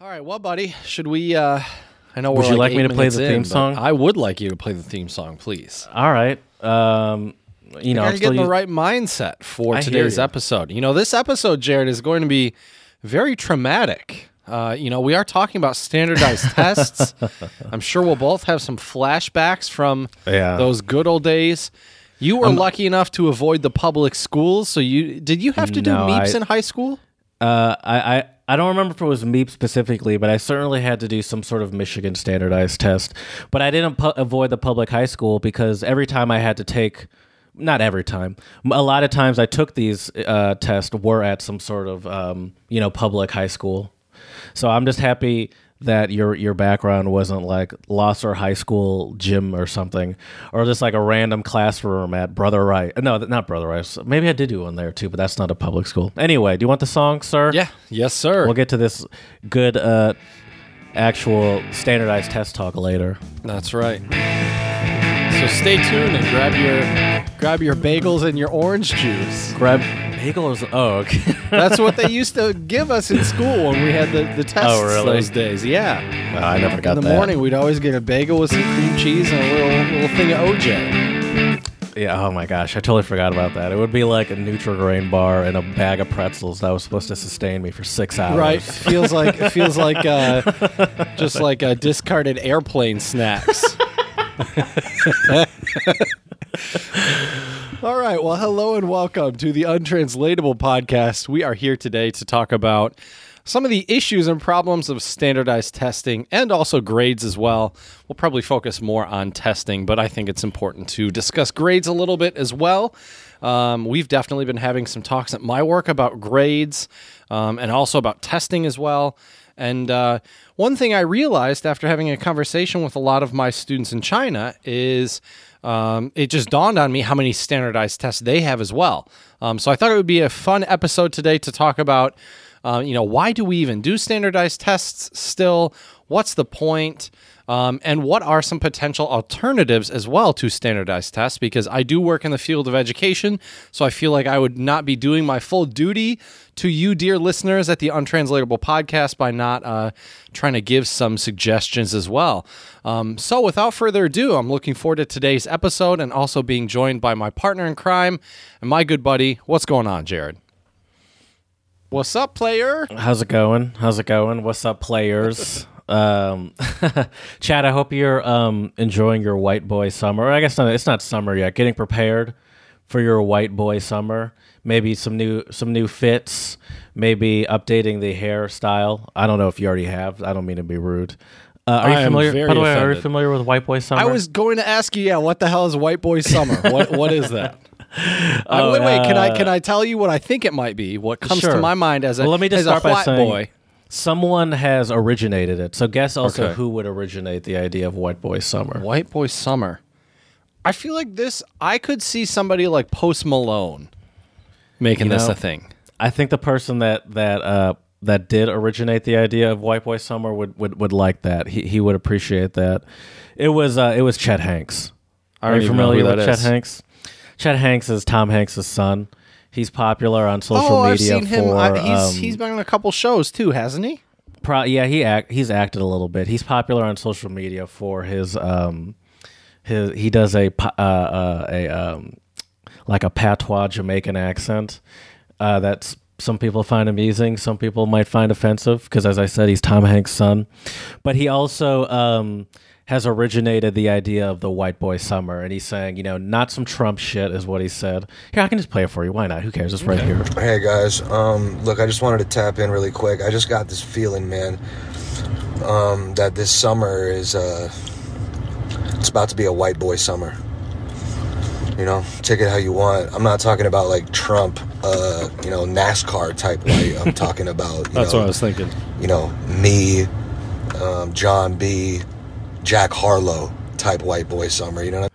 All right, well, buddy, should we? uh I know. Would we're you like like me to play the in, theme song? I would like you to play the theme song, please. All right. Um, you know, I'm gotta get the right mindset for I today's episode. You know, this episode, Jared, is going to be very traumatic. Uh, you know, we are talking about standardized tests. I'm sure we'll both have some flashbacks from Yeah. those good old days. You were lucky enough to avoid the public schools, so you did you have to do MEAPs I- in high school? Uh, I, I I don't remember if it was MEAP specifically, but I certainly had to do some sort of Michigan standardized test. But I didn't pu- avoid the public high school because every time I had to take, not every time, a lot of times I took these uh, tests were at some sort of um, you know public high school. So I'm just happy that your your background wasn't like Losser High School gym or something, or just like a random classroom at Brother Rice. No, not Brother Rice. Maybe I did do one there too, but that's not a public school. Anyway, do you want the song, sir? Yeah. Yes, sir. We'll get to this good uh, actual standardized test talk later. That's right. So stay tuned and grab your grab your bagels and your orange juice. Grab bagels. Oh, okay. That's what they used to give us in school when we had the, the tests Oh, really? those days. Yeah. I never got that. in the that. morning, we'd always get a bagel with some cream cheese and a little little thing of OJ. Yeah. Oh my gosh, I totally forgot about that. It would be like a Nutrigrain bar and a bag of pretzels that was supposed to sustain me for six hours. Right. Feels like it feels like uh, just like uh, discarded airplane snacks. All right. Well, hello and welcome to the Untranslatable Podcast. We are here today to talk about some of the issues and problems of standardized testing and also grades as well. We'll probably focus more on testing, but I think it's important to discuss grades a little bit as well. Um, we've definitely been having some talks at my work about grades um, and also about testing as well. And uh, one thing I realized after having a conversation with a lot of my students in China is um, it just dawned on me how many standardized tests they have as well. Um, so I thought it would be a fun episode today to talk about, uh, you know, why do we even do standardized tests still? What's the point? Um, and what are some potential alternatives as well to standardized tests? Because I do work in the field of education, so I feel like I would not be doing my full duty to you, dear listeners, at the Untranslatable Podcast by not uh, trying to give some suggestions as well. Um, so, without further ado, I'm looking forward to today's episode and also being joined by my partner in crime and my good buddy. What's going on, Jared? What's up, player? How's it going? How's it going? What's up, players? Um, Chad, I hope you're um, enjoying your white boy summer. I guess not, it's not summer yet. Getting prepared for your white boy summer. Maybe some new some new fits. Maybe updating the hairstyle. I don't know if you already have. I don't mean to be rude. Uh, are you I am familiar? by the way, are you familiar with white boy summer? I was going to ask you, yeah, what the hell is White Boy Summer? what what is that? Uh, wait, wait, can I can I tell you what I think it might be? What comes to my mind as a Well, let me just as a start by white saying- boy? Someone has originated it. So guess also Okay. who would originate the idea of white boy summer. White Boy Summer. I feel like this. I could see somebody like Post Malone making You this know, a thing. I think the person that that uh, that did originate the idea of White Boy Summer would, would, would like that. He he would appreciate that. It was uh, it was Chet Hanks. I Are don't you even know familiar who with that Chet is. Hanks? Chet Hanks is Tom Hanks' son. He's popular on social media. Oh, I've media seen him. I, he's um, he's been on a couple shows too, hasn't he? Pro- yeah, he act he's acted a little bit. He's popular on social media for his um his he does a uh, uh, a um like a patois Jamaican accent uh, that's some people find amusing, some people might find offensive because, as I said, he's Tom Hanks' son. But he also um, has originated the idea of the white boy summer, and he's saying, you know, not some Trump shit is what he said. Here, I can just play it for you. Why not? Who cares? It's right here. Hey guys, um, look, I just wanted to tap in really quick. I just got this feeling, man, um, that this summer is uh, it's about to be a white boy summer. You know, take it how you want. I'm not talking about like Trump, uh, you know, NASCAR type white. I'm talking about you That's know, what I was thinking. you know, me, um, Jon B, Jack Harlow type white boy summer. You know what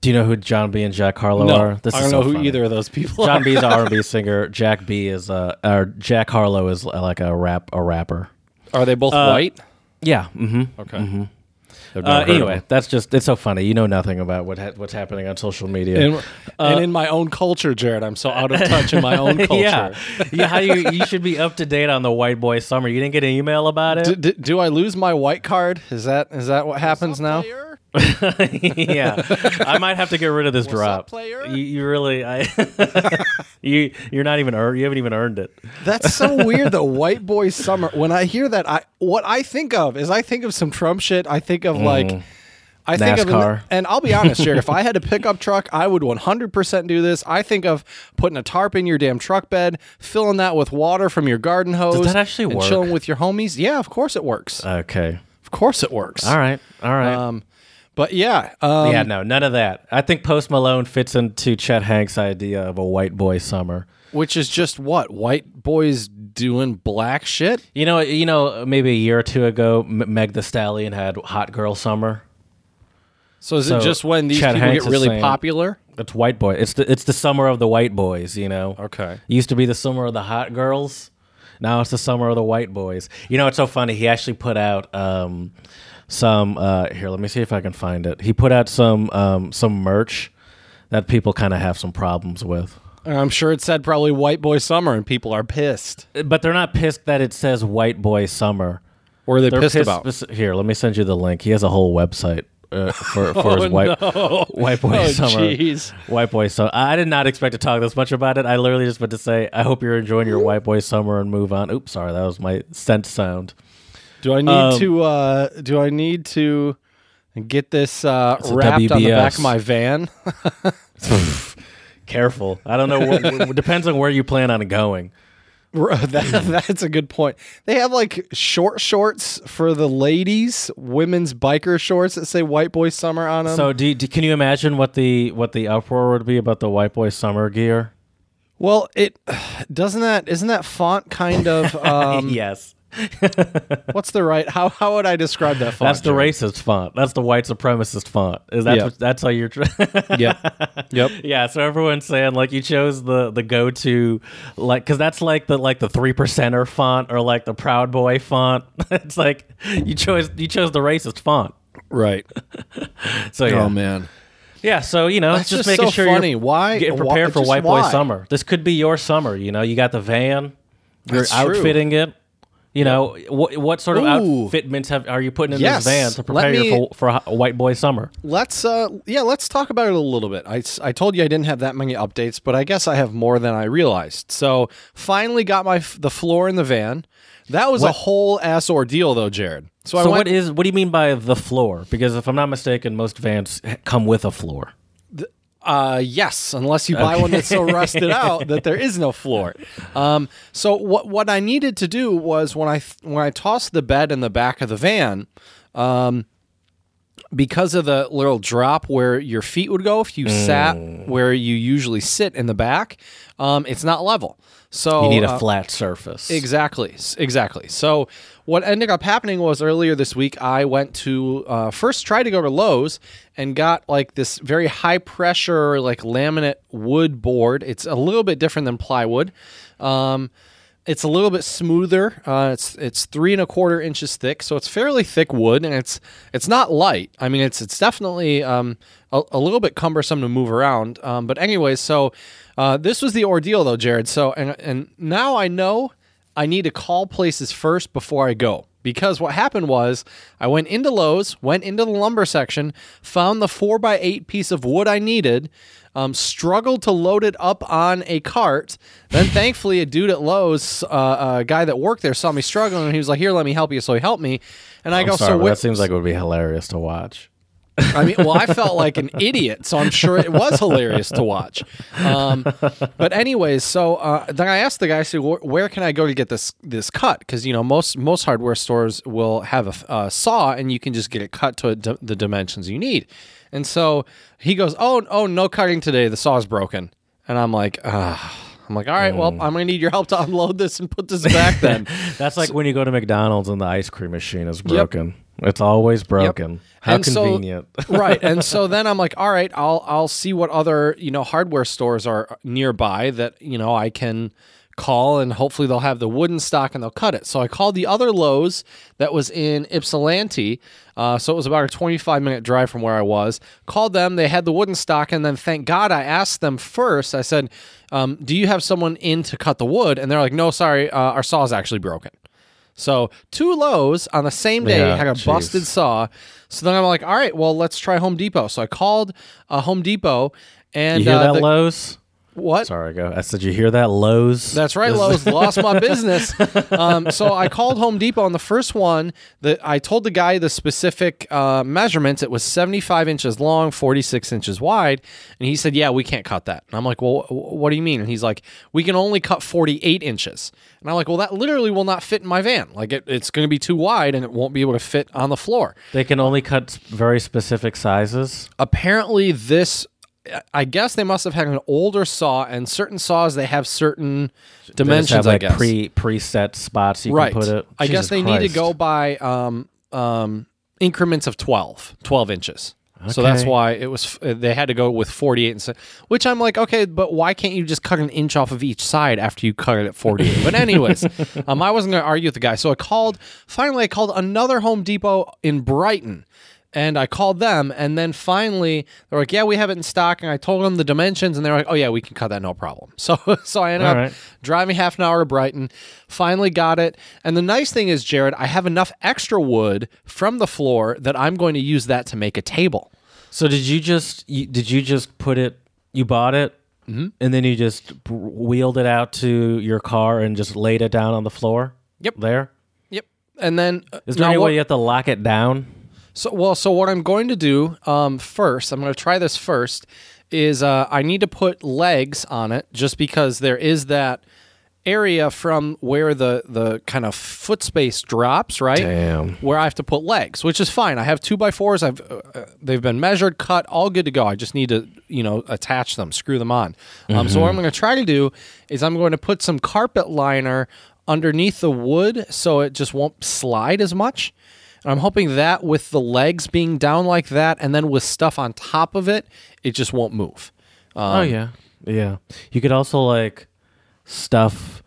Do you know who Jon B and Jack Harlow No, are? I don't know who either of those people Jon are. B is an R&B singer. Jack B is uh, or Jack Harlow is like a rap a rapper. Are they both Uh, white? Yeah. Mm-hmm. Okay. I've Uh, never heard of anyway, them. that's just it's so funny. You know nothing about what ha- what's happening on social media. And, and in my own culture, Jared, I'm so out of touch in my own culture. yeah, yeah. How you you should be up to date on the white boy summer. You didn't get an email about it. d- do I lose my white card? Is that is that what happens now? yeah, I might have to get rid of this drop. player? You, you really, I, you you're not even earned. You haven't even earned it. That's so weird. The white boy summer. When I hear that, I what I think of is I think of some Trump shit. I think of like. I think of NASCAR. and I'll be honest, Jared. if I had a pickup truck, I would 100% do this. I think of putting a tarp in your damn truck bed, filling that with water from your garden hose. Does that actually and work? Chilling with your homies. Yeah, of course it works. Okay. Of course it works. All right. All right. Um, but yeah, um, yeah. No. None of that. I think Post Malone fits into Chet Hanks' idea of a white boy summer. which is just what white boys doing black shit. You know. You know. Maybe a year or two ago, M- Meg The Stallion had Hot Girl Summer. So is So it just when these Chet people Hanks get really saying- popular? It's white boy. It's the it's the summer of the white boys. You know. Okay. Used to be the summer of the hot girls. Now it's the summer of the white boys. You know, it's so funny. He actually put out um, some. Uh, here, let me see if I can find it. He put out some um, some merch that people kind of have some problems with. I'm sure it said probably white boy summer, and people are pissed. But they're not pissed that it says white boy summer. What are they They're pissed, about? here, let me send you the link. He has a whole website uh, for, for his white white boy Oh, summer. jeez. White boy summer. I did not expect to talk this much about it. I literally just meant to say, I hope you're enjoying your white boy summer and move on. Oops, sorry, that was my scent sound. Do I need Um, to? Uh, do I need to get this uh, wrapped on the back of my van? Careful. I don't know. What, depends on where you plan on going. that, that's a good point. They have like short shorts for the ladies, women's biker shorts that say "White Boy Summer" on them. So, do, do, can you imagine what the what the uproar would be about the white boy summer gear? well, it doesn't that isn't that font kind of um, yes, what's the right? How how would I describe that font? that's the Jared? racist font. That's the white supremacist font. Is that Yeah. what, that's how you're? Tr- Yep, yep. Yeah, so everyone's saying like you chose the the go to like because that's like the like the three percenter font or like the Proud Boy font. it's like you chose you chose the racist font. Right. So oh, yeah, Oh man. yeah. So you know, That's just, just making so sure funny. you're Why- getting why- prepared for just White Boy? Summer. This could be your summer. You know, you got the van, you're That's true. outfitting it. You know what? What sort of Ooh. outfitments have are you putting in Yes. this van to prepare you me- for, for a White Boy Summer? Let's uh yeah, let's talk about it a little bit. I, I told you I didn't have that many updates, but I guess I have more than I realized. So, finally got my the floor in the van. That was a whole ass ordeal though, Jared. So, I So went what is what do you mean by the floor? Because if I'm not mistaken, most vans come with a floor. Uh, yes, unless you buy one that's so rusted out that there is no floor. Um, so what what I needed to do was when I when I tossed the bed in the back of the van, um, because of the little drop where your feet would go if you sat where you usually sit in the back, um, it's not level. So You need a uh, flat surface. Exactly. Exactly. So what ended up happening was earlier this week I went to uh, first try to go to Lowe's and got like this very high pressure like laminate wood board. It's a little bit different than plywood. Um, it's a little bit smoother. Uh, it's it's three and a quarter inches thick, so it's fairly thick wood, and it's it's not light. I mean, it's it's definitely um, a, a little bit cumbersome to move around. Um, but anyways, so uh, this was the ordeal though, Jared. So and and now I know I need to call places first before I go. Because what happened was, I went into Lowe's, went into the lumber section, found the 4x8 piece of wood I needed, um, struggled to load it up on a cart. Then, thankfully, a dude at Lowe's, uh, a guy that worked there, saw me struggling and he was like, Here, let me help you. So he helped me. And I I'm go, sorry, So but that seems like it would be hilarious to watch. I mean, well, I felt like an idiot, so I'm sure it was hilarious to watch. Um, but anyways, so uh, then I asked the guy, I said, "Where can I go to get this this cut?" Because you know most most hardware stores will have a saw, and you can just get it cut to a d- the dimensions you need. And so he goes, "Oh, oh, no cutting today. The saw's broken." And I'm like, ah. I'm like, all right, well, I'm gonna need your help to unload this and put this back then. That's like when you go to McDonald's and the ice cream machine is broken. It's always broken. How And so- convenient. right and so then i'm like all right i'll i'll see what other you know hardware stores are nearby that you know i can call and hopefully they'll have the wooden stock and they'll cut it. So I called the other Lowe's that was in Ypsilanti. Uh, so it was about a 25 minute drive from where I was. Called them. They had the wooden stock. And then thank God I asked them first. I said, um, Do you have someone in to cut the wood? And they're like, No, sorry, uh, our saw is actually broken. So two Lowe's on the same day Yeah, had a jeez. busted saw. So then I'm like, all right, well, let's try Home Depot. So I called uh, Home Depot and You hear uh, that, the- Lowe's? What? Sorry, I go. I said, you hear that, Lowe's? That's right, Lowe's lost my business. Um, so I called Home Depot on the first one. That I told the guy the specific uh, measurements. It was 75 inches long, 46 inches wide, and he said, "Yeah, we can't cut that." And I'm like, "Well, wh- what do you mean?" And he's like, "We can only cut 48 inches." And I'm like, "Well, that literally will not fit in my van. Like, it, it's going to be too wide, and it won't be able to fit on the floor." They can only cut very specific sizes. apparently this I guess they must have had an older saw, and certain saws they have certain dimensions. have, like I guess pre preset spots you right. can put it. I guess Jesus they need to go by um, um, increments of 12, 12 inches. So that's why it was. uh, They had to go with forty-eight, and so, which I'm like, okay, but why can't you just cut an inch off of each side after you cut it at forty-eight? but anyways, um, I wasn't going to argue with the guy, so I called. Finally, I called another Home Depot in Brighton, and I called them, and then finally they're like, yeah, we have it in stock, and I told them the dimensions, and they're like, oh yeah, we can cut that, no problem. So, so I ended All up right. driving half an hour to Brighton, finally got it. And the nice thing is, Jared, I have enough extra wood from the floor that I'm going to use that to make a table. So did you just you, did you just put it? You bought it, Mm-hmm. and then you just wheeled it out to your car and just laid it down on the floor. Yep. There. Yep. And then uh, Is there any what- way you have to lock it down? So well, so what I'm going to do um, first, I'm going to try this first, is uh, I need to put legs on it just because there is that area from where the the kind of foot space drops, right? Damn. Where I have to put legs, which is fine. I have two by fours. I've uh, uh, they've been measured, cut, all good to go. I just need to you know attach them, screw them on. Um, so what I'm going to try to do is I'm going to put some carpet liner underneath the wood so it just won't slide as much. And I'm hoping that with the legs being down like that, and then with stuff on top of it, it just won't move. oh um, yeah, yeah. You could also like stuff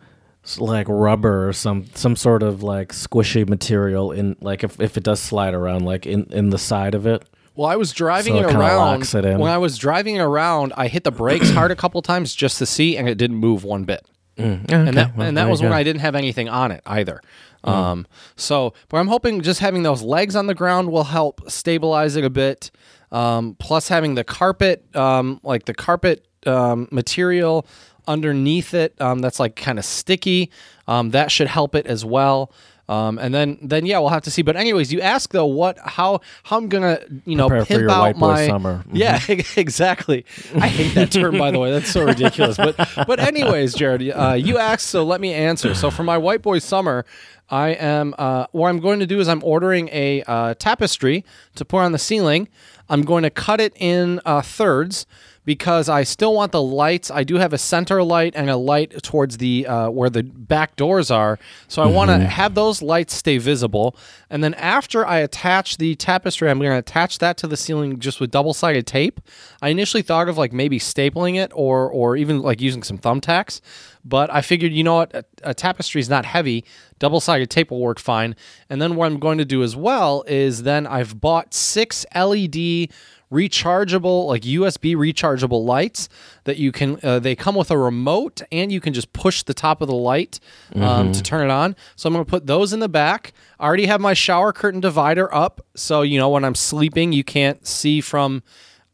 like rubber or some some sort of like squishy material in like if, if it does slide around like in in the side of it. Well, I was driving So it it around. locks it in. When I was driving it around, I hit the brakes hard a couple times just to see, and it didn't move one bit. Mm, and that and that was when I didn't have anything on it either. Um, so, but I'm hoping just having those legs on the ground will help stabilize it a bit. Um, plus, having the carpet, um, like the carpet um, material underneath it, um, that's like kind of sticky. Um, that should help it as well. Um, and then, then yeah, we'll have to see. But anyways, you ask though, what, how, how I'm gonna, you know, Prepare for pimp your out white boy my summer. Mhm. yeah, exactly. I hate that term, by the way. That's so ridiculous. But but anyways, Jared, uh, you asked, so let me answer. So for my white boy summer, I am uh, what I'm going to do is I'm ordering a uh, tapestry to put on the ceiling. I'm going to cut it in uh, thirds because I still want the lights. I do have a center light and a light towards the uh, where the back doors are, so I want to have those lights stay visible. And then after I attach the tapestry, I'm going to attach that to the ceiling just with double sided tape. I initially thought of like maybe stapling it or or even like using some thumbtacks, but I figured you know what a, a tapestry is not heavy. Double sided tape will work fine. And then what I'm going to do as well is then I've bought six LED rechargeable like USB rechargeable lights that you can uh, they come with a remote and you can just push the top of the light um, to turn it on. So I'm going to put those in the back. I already have my shower curtain divider up. So you know when I'm sleeping you can't see from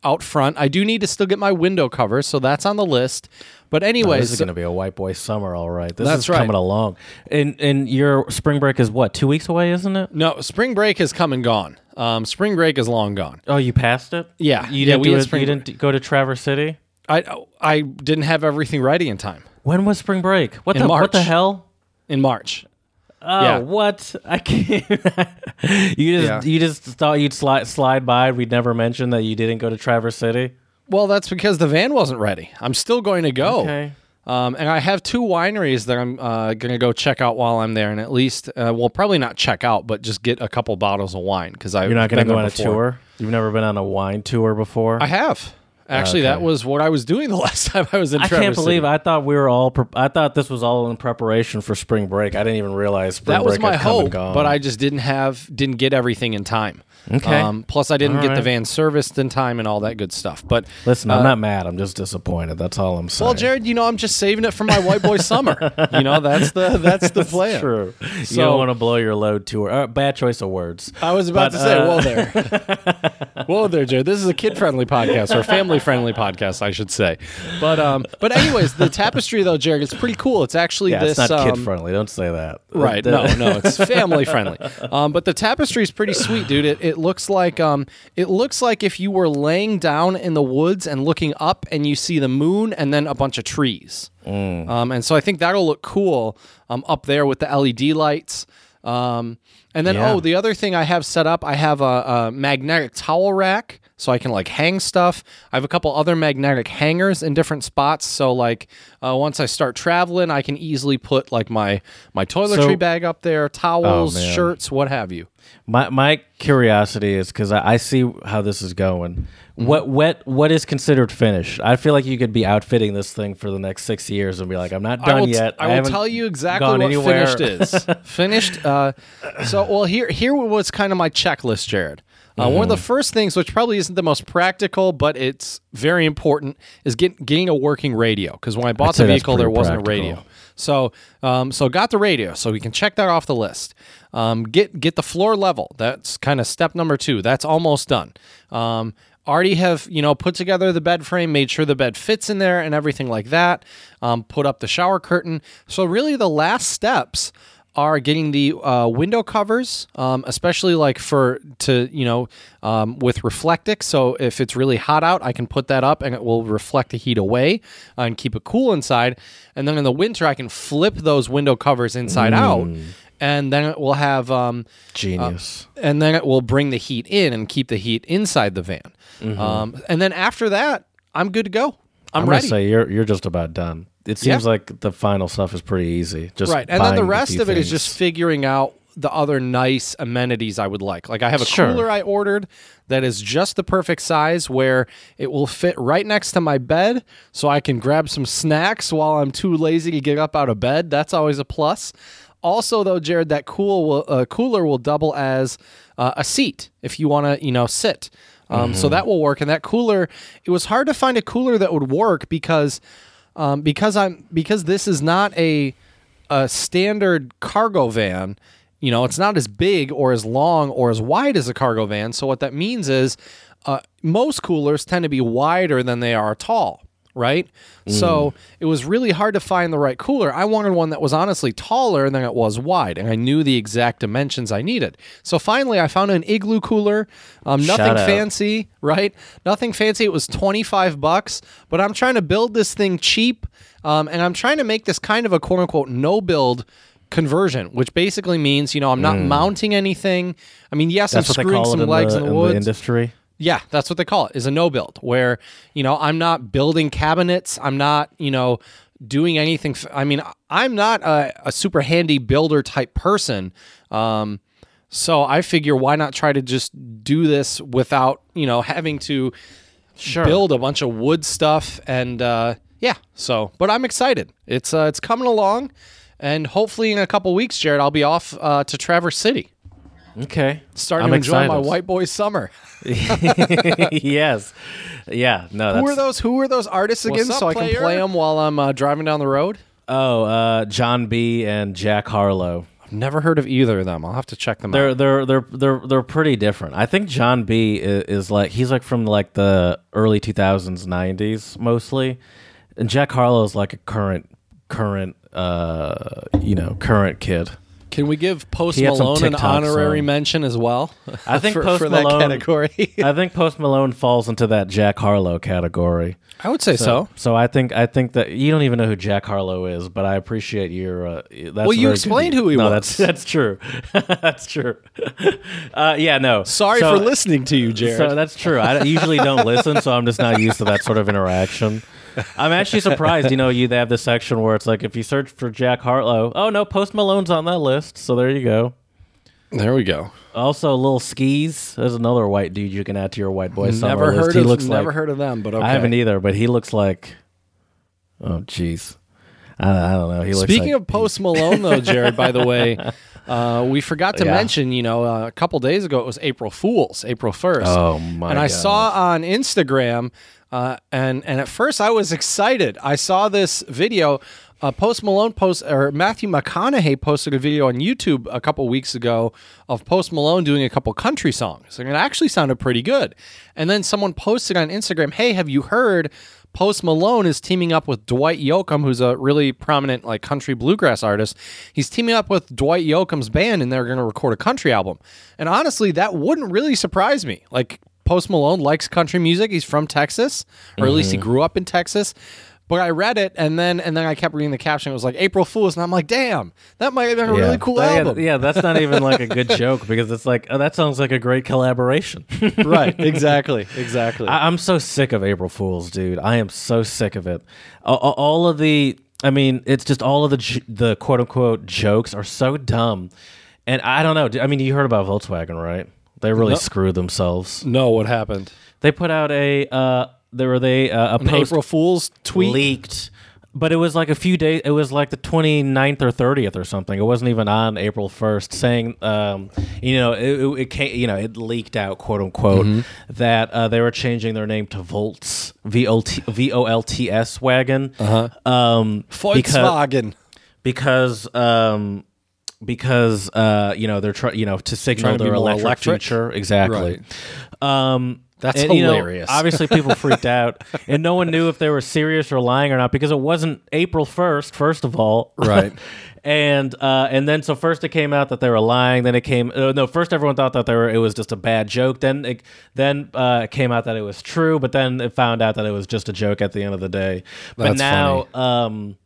out front. I do need to still get my window cover so that's on the list but anyways this is going to be a white boy summer, all right. This That's is right. coming along. And and your spring break is what? Two weeks away, isn't it? no spring break has come and gone um, spring break is long gone Oh, you passed it. Yeah. you Yeah, didn't we do it. You didn't go to Traverse City. I I didn't have everything ready in time When was spring break? What In the what the hell? in March Oh, Yeah. what? I can't. you just Yeah. you just thought you'd slide slide by. We'd never mention that you didn't go to Traverse City. Well, that's because the van wasn't ready. I'm still going to go. Okay. Um, and I have two wineries that I'm uh, going to go check out while I'm there, and at least, uh, well, probably not check out, but just get a couple bottles of wine because I You're not going to go on a tour. You've never been on a wine tour before. I have, Actually, that was what I was doing the last time I was in. I Traverse can't believe City. I thought we were all. Pre- I thought this was all in preparation for spring break. I didn't even realize spring that was break my had come and hope, gone. but I just didn't have didn't get everything in time. Okay. Um, plus, I didn't All get the van serviced in time and all that good stuff. But listen. uh, I'm not mad. I'm just disappointed. That's all I'm saying. Well, Jared, you know, I'm just saving it for my white boy summer. You know, that's the that's the plan. True. you don't want to blow your load too. Uh, bad choice of words. I was about But, to say, uh, whoa there, whoa there, Jared. This is a kid-friendly podcast or family-friendly podcast, I should say. But um, but anyways, the tapestry though, Jared, it's pretty cool. It's actually Yeah, this it's not um, kid friendly. Don't say that. Right. No, no, it's family friendly. Um, but the tapestry is pretty sweet, dude. It, it looks like um, it looks like if you were laying down in the woods and looking up, and you see the moon and then a bunch of trees. Mm. Um, and so I think that'll look cool um, up there with the LED lights. Um, and then Yeah. oh, the other thing I have set up, I have a, a magnetic towel rack, so I can like hang stuff. I have a couple other magnetic hangers in different spots, so like uh, once I start traveling, I can easily put like my my toiletry So- bag up there, towels, Oh, shirts, what have you. My my curiosity is because I, I see how this is going. Mm-hmm. What what what is considered finished? I feel like you could be outfitting this thing for the next six years and be like, I'm not done will, t- yet. I will haven't tell you exactly what anywhere." finished is. finished. Uh, so, well, here here was kind of my checklist, Jared. Uh, One Mm-hmm. of the first things, which probably isn't the most practical, but it's very important, is get, getting a working radio. Because when I bought the vehicle, there wasn't a radio. So, um, so got the radio, so we can check that off the list. Um, get get the floor level. That's kind of step number two. That's almost done. Um, already have you know put together the bed frame, made sure the bed fits in there and everything like that. Um, put up the shower curtain. So really, the last steps are getting the uh, window covers, um, especially like for to you know um, with Reflectix. So if it's really hot out, I can put that up and it will reflect the heat away uh, and keep it cool inside. And then in the winter, I can flip those window covers inside out, and then it will have. Um, Genius. and then it will bring the heat in and keep the heat inside the van. Um, and then after that, I'm good to go. I'm, I'm gonna say you're you're just about done. It seems Yeah. like the final stuff is pretty easy. Just right, and then the rest of it is things. just figuring out the other nice amenities I would like. Like I have a Sure. cooler I ordered that is just the perfect size where it will fit right next to my bed, so I can grab some snacks while I'm too lazy to get up out of bed. That's always a plus. Also, though, Jared, that cool will, uh, cooler will double as uh, a seat if you want to, you know, sit. Um, So that will work. And that cooler, it was hard to find a cooler that would work because, um, because I'm because this is not a a standard cargo van. You know, it's not as big or as long or as wide as a cargo van. So what that means is, uh, most coolers tend to be wider than they are tall. Right. So it was really hard to find the right cooler. I wanted one that was honestly taller than it was wide, and I knew the exact dimensions I needed. So finally, I found an igloo cooler. Um, nothing fancy, right? Nothing fancy. It was 25 bucks, but I'm trying to build this thing cheap. Um, and I'm trying to make this kind of a quote unquote no build conversion, which basically means, you know, I'm not mounting anything. I mean, yes. That's I'm screwing some in legs the, in the in woods. the industry. Yeah, that's what they call it. Is a no build where you know I'm not building cabinets. I'm not you know doing anything. F- I mean, I'm not a, a super handy builder type person. Um, so I figure why not try to just do this without you know having to Sure. build a bunch of wood stuff and uh, yeah. So, but I'm excited. It's uh, it's coming along, and hopefully in a couple weeks, Jared, I'll be off uh, to Traverse City, Okay. starting I'm to enjoy my white boy summer. yes. Yeah. No. That's, Who are those? Who are those artists again? What's up, so I can play them while I'm uh, driving down the road. Oh, uh, Jon B. and Jack Harlow. I've never heard of either of them. I'll have to check them They're out. they're they're they're they're pretty different. I think Jon B is, is like he's like from like the early 2000s 90s mostly. And Jack Harlow is like a current current uh you know, current kid. Can we give Post He had some Malone an TikToks, honorary um, mention as well? I think for, Post for that Malone- category. I think Post Malone falls into that Jack Harlow category. I would say so. So I think I think that you don't even know who Jack Harlow is, but I appreciate your. Uh, that's Well, you very good. explained who he no, was. That's that's true. that's true. uh, yeah, no. Sorry So- for listening to you, Jared. So that's true. I usually don't listen, so I'm just not used to that sort of interaction. I'm actually surprised. You know, you they have this section where it's like if you search for Jack Harlow, oh no, Post Malone's on that list. So there you go. There we go. Also, Little Skis. There's another white dude you can add to your white boy summer Never list. heard he of looks never like, heard of them, but okay. I haven't either, but he looks like. Oh, jeez. I, I don't know. He looks Speaking like, of Post Malone, though, Jared, by the way, uh, we forgot to Yeah. mention, you know, uh, a couple days ago it was April Fool's, April 1st. Oh, my And I God. saw on Instagram, uh, and, and at first I was excited. I saw this video. Uh, Post Malone post or Matthew McConaughey posted a video on YouTube a couple weeks ago of Post Malone doing a couple country songs, and it actually sounded pretty good. And then someone posted on Instagram, "Hey, have you heard Post Malone is teaming up with Dwight Yoakam, who's a really prominent like country bluegrass artist. He's teaming up with Dwight Yoakam's band, and they're going to record a country album. And honestly, that wouldn't really surprise me. Like Post Malone likes country music. He's from Texas, or at least he mm-hmm. grew up in Texas. But I read it, and then and then I kept reading the caption. It was like April Fools, and I'm like, damn, that might have been a Yeah. really cool yeah, album. Yeah, that's not even like a good joke because it's like, oh, that sounds like a great collaboration. right, exactly, exactly. I, I'm so sick of April Fools, dude. I am so sick of it. A- a- All, of the, I mean, it's just all of the j- the quote unquote jokes are so dumb, and I don't know. I mean, you heard about Volkswagen, right? They really No. screwed themselves. no, what happened? They put out a, uh, there were they uh, a An post April Fools tweet. leaked. But it was like a few days. It was like the 29th or 30th or something. It wasn't even on April 1st. Saying, um, you know, it, it, it came, you know, it leaked out, quote unquote, Mm-hmm. that uh, they were changing their name to Volts, V O T V O L T S wagon, uh-huh. um, because Volkswagen. because um, because uh, you know they're trying, you know, to signal to their electric, future, exactly. Um, That's and, you know, hilarious. obviously, people freaked out, and no one knew if they were serious or lying or not because it wasn't April first. First of all, Right. and uh, and then so first it came out that they were lying. Then it came uh, no. First, everyone thought that they were it was just a bad joke. Then it then uh, it came out that it was true. But then it found out that it was just a joke at the end of the day. But That's now. Um,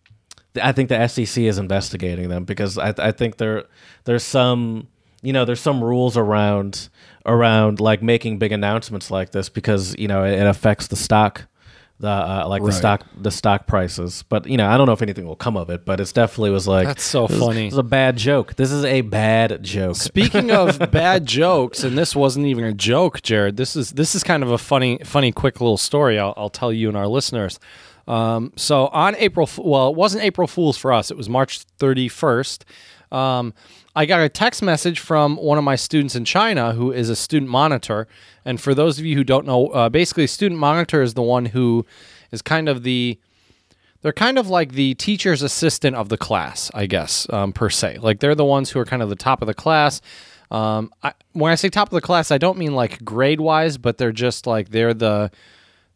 I think the SEC is investigating them because I, I think there there's some you know there's some rules around around like making big announcements like this because you know it, it affects the stock the uh, like Right. the stock the stock prices but you know I don't know if anything will come of it but it's definitely was like That's so this funny. it's a bad joke this is a bad joke Speaking of bad jokes, and this wasn't even a joke, Jared. This is this is kind of a funny, funny, quick little story. I'll, I'll tell you and our listeners. Um, so on April, well, it wasn't April Fools for us. It was March thirty first. Um, I got a text message from one of my students in China who is a student monitor. And for those of you who don't know, uh, basically, student monitor is the one who is kind of the they're kind of like the teacher's assistant of the class, I guess, um, per se. Like they're the ones who are kind of the top of the class. Um, I, when I say top of the class, I don't mean like grade wise, but they're just like they're the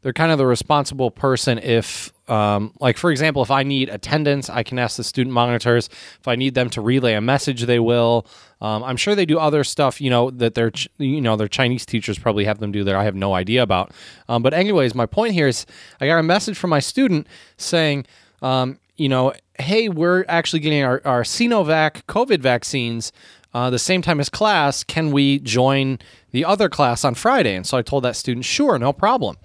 they're kind of the responsible person if um, like for example if i need attendance i can ask the student monitors. If i need them to relay a message they will. Um, i'm sure they do other stuff you know that their you know their chinese teachers probably have them do that i have no idea about. Um, but anyways my point here is i got a message from my student saying um, you know hey we're actually getting our, our sinovac covid vaccines uh, the same time as class, can we join the other class on Friday? And so I told that student, sure, no problem.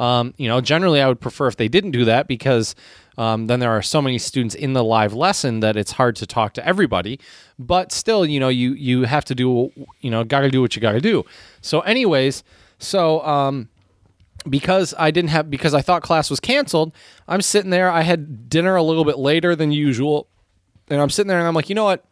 Um, you know, generally I would prefer if they didn't do that because um, then there are so many students in the live lesson that it's hard to talk to everybody. But still, you know, you you have to do, you know, got to do what you got to do. So, anyways, so um, because I didn't have because I thought class was canceled, I'm sitting there. I had dinner a little bit later than usual, and I'm sitting there and I'm like, you know what?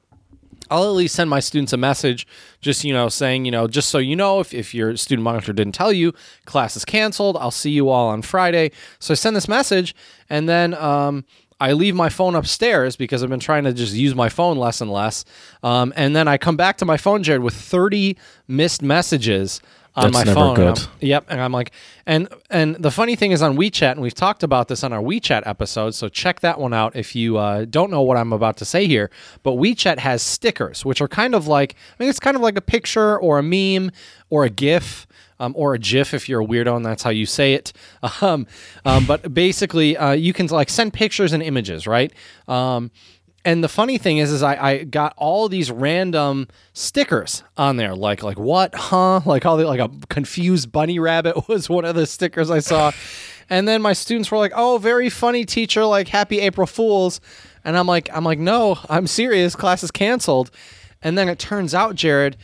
I'll at least send my students a message, just you know, saying you know, just so you know, if, if your student monitor didn't tell you, class is canceled. I'll see you all on Friday. So I send this message, and then um, I leave my phone upstairs because I've been trying to just use my phone less and less. Um, and then I come back to my phone, Jared, with thirty missed messages on That's my never phone. and Yep, and I'm like, and and the funny thing is on WeChat, and we've talked about this on our WeChat episode, so check that one out if you uh, don't know what I'm about to say here. But WeChat has stickers, which are kind of like, I mean, it's kind of like a picture or a meme or a GIF. Um, or a GIF if you're a weirdo and that's how you say it. Um, um, but basically, uh, you can like send pictures and images, right? And the funny thing is, is I, I got all these random stickers on there, like like what, huh? Like all the like a confused bunny rabbit was one of the stickers I saw, and then my students were like, "Oh, very funny, teacher! Like Happy April Fools," and I'm like, I'm like, no, I'm serious. Class is canceled. And then it turns out, Jared,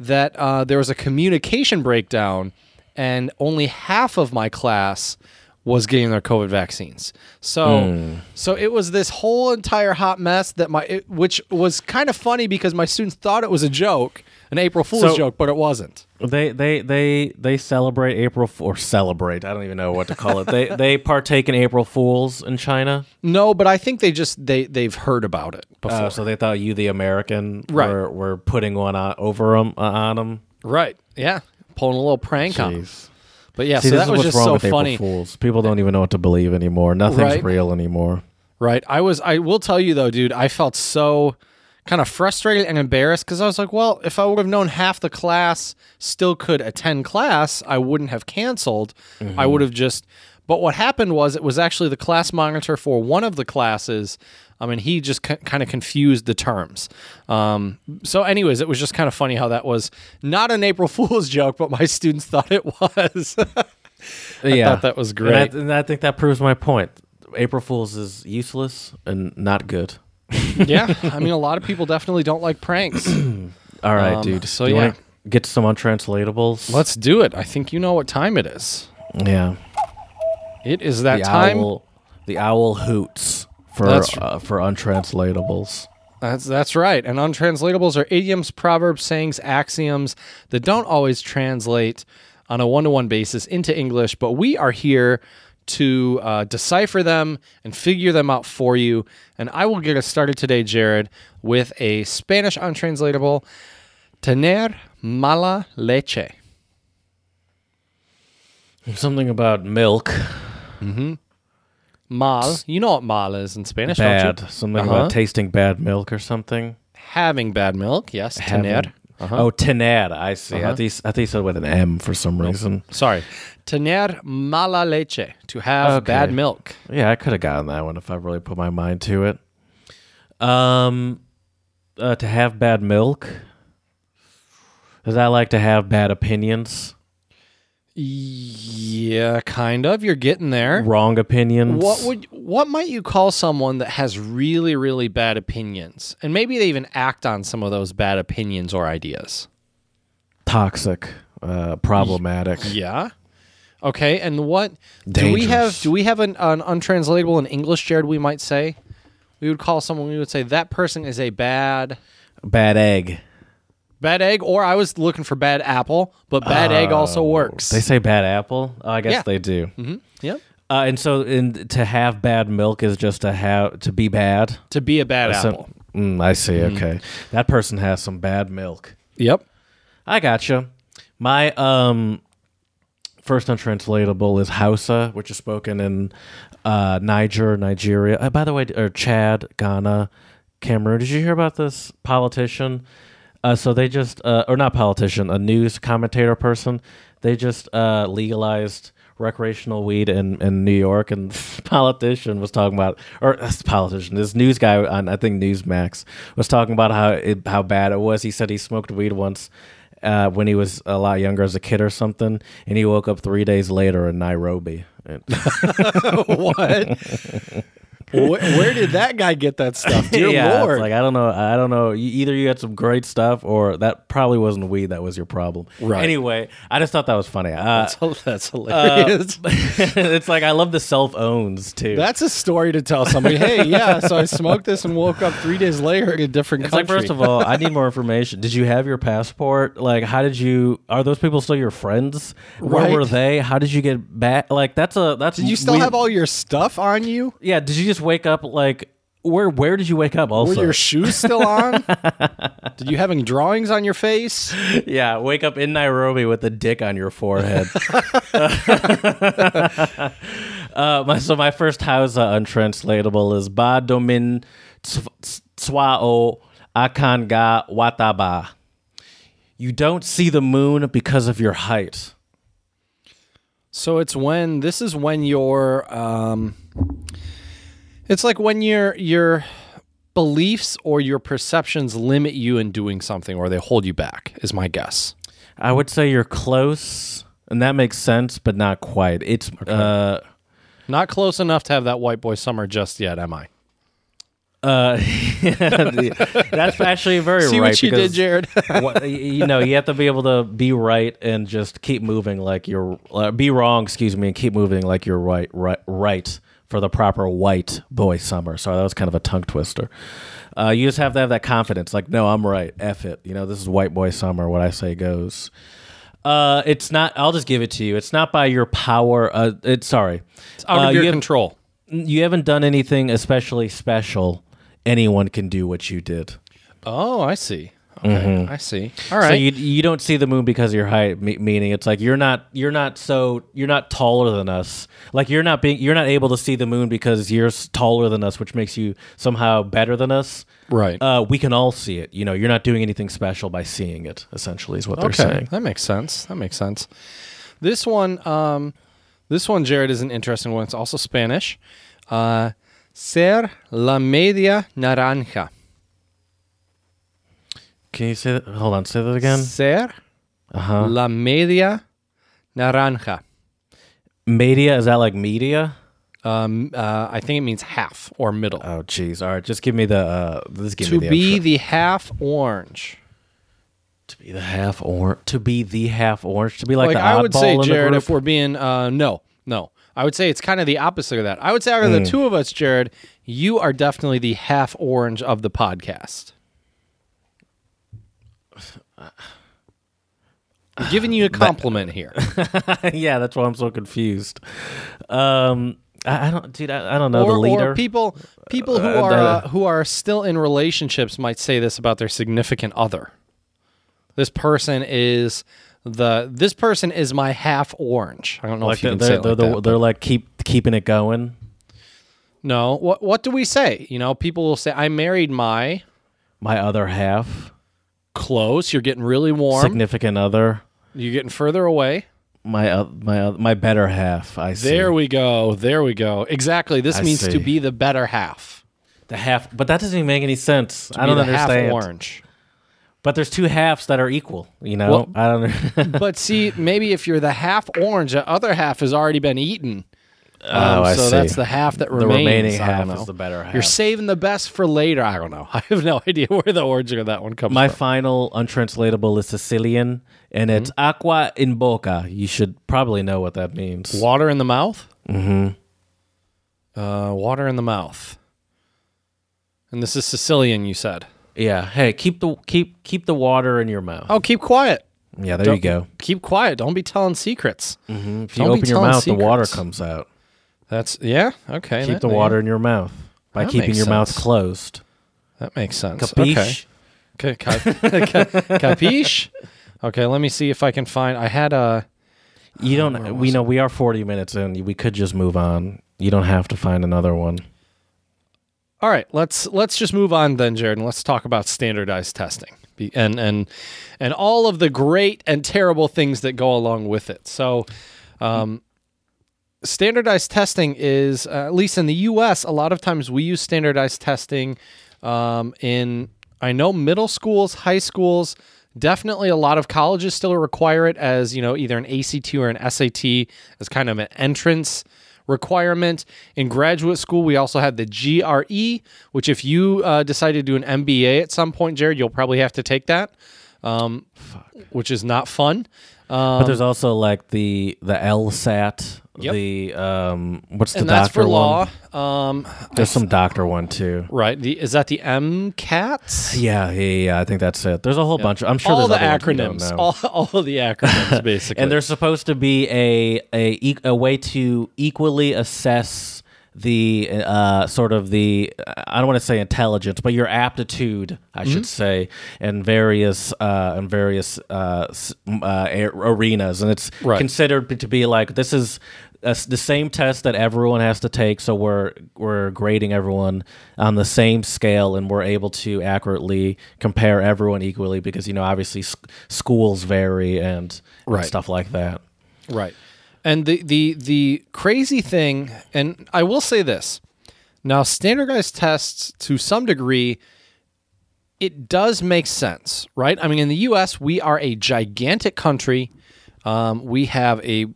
that uh, there was a communication breakdown, and only half of my class was getting their COVID vaccines. So, so it was this whole entire hot mess that my, it, which was kind of funny because my students thought it was a joke, an April Fool's So- joke, but it wasn't. They they they they celebrate April or celebrate. I don't even know what to call it. they they partake in April Fools in China. No, but I think they just they they've heard about it before. Uh, so they thought you, the American, Right. were, were putting one on, over them uh, on them. right? Yeah, pulling a little prank on 'em. But yeah, See, so that was what's just wrong so with funny. Fools. People don't even know what to believe anymore. Nothing's Right. real anymore. Right. I was I will tell you though, dude, I felt so kind of frustrated and embarrassed because I was like, well, if I would have known half the class still could attend class, I wouldn't have canceled. I mm-hmm. would have just but what happened was it was actually the class monitor for one of the classes. I mean, he just k- kind of confused the terms. Um, so, anyways, it was just kind of funny how that was not an April Fool's joke, but my students thought it was. yeah, thought that was And great. I, and I think that proves my point. April Fools is useless and not good. yeah, I mean, a lot of people definitely don't like pranks. All right, Um, dude. so Do you yeah. wanna get to some untranslatables. Let's do it. I think you know what time it is. Yeah, It is that the time. owl. The owl hoots for uh, for untranslatables. That's that's right. And untranslatables are idioms, proverbs, sayings, axioms that don't always translate on a one-to-one basis into English, but we are here to uh, decipher them and figure them out for you. And I will get us started today, Jared, with a Spanish untranslatable: tener mala leche. Something about milk. Mal, you know what mal is in Spanish, don't Bad. you? Something Uh-huh. about tasting bad milk or something. Having bad milk, yes, tener. Oh, tener. I see. Uh-huh. I think I think said with an M for some reason. Sorry, tener mala leche, to have Okay. bad milk. Yeah, I could have gotten that one if I really put my mind to it. Um, uh, to have bad milk. Does that like to have bad opinions? Yeah, kind of. You're getting there. Wrong opinions? What would what might you call someone that has really really bad opinions, and maybe they even act on some of those bad opinions or ideas? Toxic. Uh, problematic. Yeah. Okay, and what do we have? Do we have an, an untranslatable in English, Jared? We might say we would call someone. We would say that person is a bad Bad egg. Bad egg, or I was looking for bad apple, but bad egg also works. They say bad apple. Oh, I guess Yeah. they do. hmm Yep. Uh, and so, in, to have bad milk is just to have to be bad. To be a bad So- apple. Mm, I see. Mm-hmm. Okay, that person has some bad milk. Yep. I gotcha. My um first untranslatable is Hausa, which is spoken in uh, Niger, Nigeria. Uh, by the way, or Chad, Ghana, Cameroon. Did you hear about this politician? Uh, so they just, uh, or not politician, a news commentator person. They just uh, legalized recreational weed in, in New York, and politician was talking about, or this politician, this news guy on I think Newsmax was talking about how it, how bad it was. He said he smoked weed once uh, when he was a lot younger as a kid or something, and he woke up three days later in Nairobi. And- what? Where, where did that guy get that stuff? Dear yeah, Lord. like I don't know. I don't know. You, either you had some great stuff, or that probably wasn't weed that was your problem. Right. Anyway, I just thought that was funny. Uh, that's, that's hilarious. it's like I love the self owns too. that's a story to tell somebody. Hey, yeah, so I smoked this and woke up three days later in a different It's like country. first of all, I need more information. Did you have your passport? Like, how did you? Are those people still your friends? Where Right. were they? How did you get back? Like, that's a that's. did you still have all your stuff on you? Yeah. Did you just wake up like? Where where did you wake up? Also, Were your shoes still on? did you having drawings on your face? yeah, wake up in Nairobi with a dick on your forehead. uh, my, so my first Hausa untranslatable is Ba Domin Tswao Akanga Wataba. You don't see the moon because of your height. So it's when this is when your um it's like when your your beliefs or your perceptions limit you in doing something or they hold you back is my guess. I would say you're close, and that makes sense, but not quite. It's uh, Not close enough to have that white boy summer just yet, am I? Uh, that's actually very See right. what you did, Jared? what- you know, you have to be able to be right and just keep moving like you're uh, be wrong. Excuse me, and keep moving like you're right, right, right for the proper white boy summer. Sorry, that was kind of a tongue twister. Uh, you just have to have that confidence. Like, no, I'm right. F it. You know, this is white boy summer. What I say goes. Uh, it's not. I'll just give it to you. It's not by your power. Uh, it's sorry. It's out Uh, of your you have- control. you haven't done anything especially special. Anyone can do what you did. Oh, I see. Okay, I see. All right. So you you don't see the moon because of your height, me- meaning it's like you're not you're not so you're not taller than us. Like you're not being you're not able to see the moon because you're s- taller than us, which makes you somehow better than us. right. Uh, we can all see it. You know, you're not doing anything special by seeing it. Essentially, is what they're okay, saying. that makes sense. That makes sense. This one, um, this one, Jared, is an interesting one. It's also Spanish. Uh, ser la media naranja. Can you say that? Hold on, say that again. Ser Uh huh. la media naranja. Media is that like media? Um, uh, I think it means half or middle. Oh, jeez. All right, just give me the. Uh, just give to me the be the half orange. to be the half orange. To be the half orange. To be like, Like, the I would say, Jared, if we're being uh, no, no, I would say it's kind of the opposite of that. I would say out of Hmm. the two of us, Jared, you are definitely the half orange of the podcast. I'm giving you a compliment here. yeah, that's why I'm so confused. Um, I, I don't, dude. I, I don't know or, the leader. or people people who Uh, are uh, who are still in relationships might say this about their significant other. This person is the this person is my half orange. I don't know like if you they're, can say they're, it they're, like the- that, they're like keep keeping it going. No, what what do we say? You know, people will say I married my My other half, close. You're getting really warm. significant other, You're getting further away. my uh, my uh, my better half. I see. There we go. There we go. Exactly. This I means to be the better half. the half, but that doesn't even make any sense. I don't the half understand. orange. But there's two halves that are equal. You know, Well- I don't. but see, maybe if you're the half orange, the other half has already been eaten. Oh, Um, I so see. that's the half that remains. the remaining half know. is the better half. You're saving the best for later. I don't know. I have no idea where the origin of that one comes My from. My final untranslatable is Sicilian, and it's Mm-hmm. aqua in boca. You should probably know what that means. Water in the mouth. Mm-hmm. Uh, water in the mouth. And this is Sicilian. You said. Yeah. Hey, keep the keep keep the water in your mouth. Oh, keep quiet. yeah, there Don't- you go. Keep quiet. Don't be telling secrets. If you Don't be open your mouth, the water comes out. That's yeah. Okay. Keep that the may- water in your mouth by That keeping makes your mouth sense. closed. That makes sense. Capiche? Okay. Okay. Ca- capiche? Okay. Let me see if I can find. I had a. You don't. We know we are forty minutes in. We could just move on. You don't have to find another one. All right, let's let's just move on then, Jared, and let's talk about standardized testing Be- and and and all of the great and terrible things that go along with it. So, um, standardized testing is, uh, at least in the U.S., a lot of times we use standardized testing um, in I know middle schools, high schools. Definitely, a lot of colleges still require it as you know either an ACT or an SAT as kind of an entrance requirement. In graduate school, we also have the GRE, which if you uh, decide to do an MBA at some point, Jared, you'll probably have to take that, um, which is not fun. Um, But there's also like the the LSAT. Yep. The um, what's the and that's doctor for one? law, um, There's some doctor one too. right? The, is that the MCATs? Yeah, yeah, yeah. I think that's it. There's a whole bunch. Of, I'm sure all the there's other ones we don't acronyms, all, all of the acronyms, basically. and they're supposed to be a a a way to equally assess the uh, sort of the I don't want to say intelligence, but your aptitude, I Mm-hmm. should say, in various uh, in various uh, uh, arenas, and it's Right. considered to be like this is. uh, the same test that everyone has to take, so we're we're grading everyone on the same scale, and we're able to accurately compare everyone equally because you know obviously s- schools vary and, and stuff like that. Right. And the the the crazy thing, and I will say this. Now, standardized tests to some degree it does make sense, right? I mean, in the US, we are a gigantic country. Um, we have a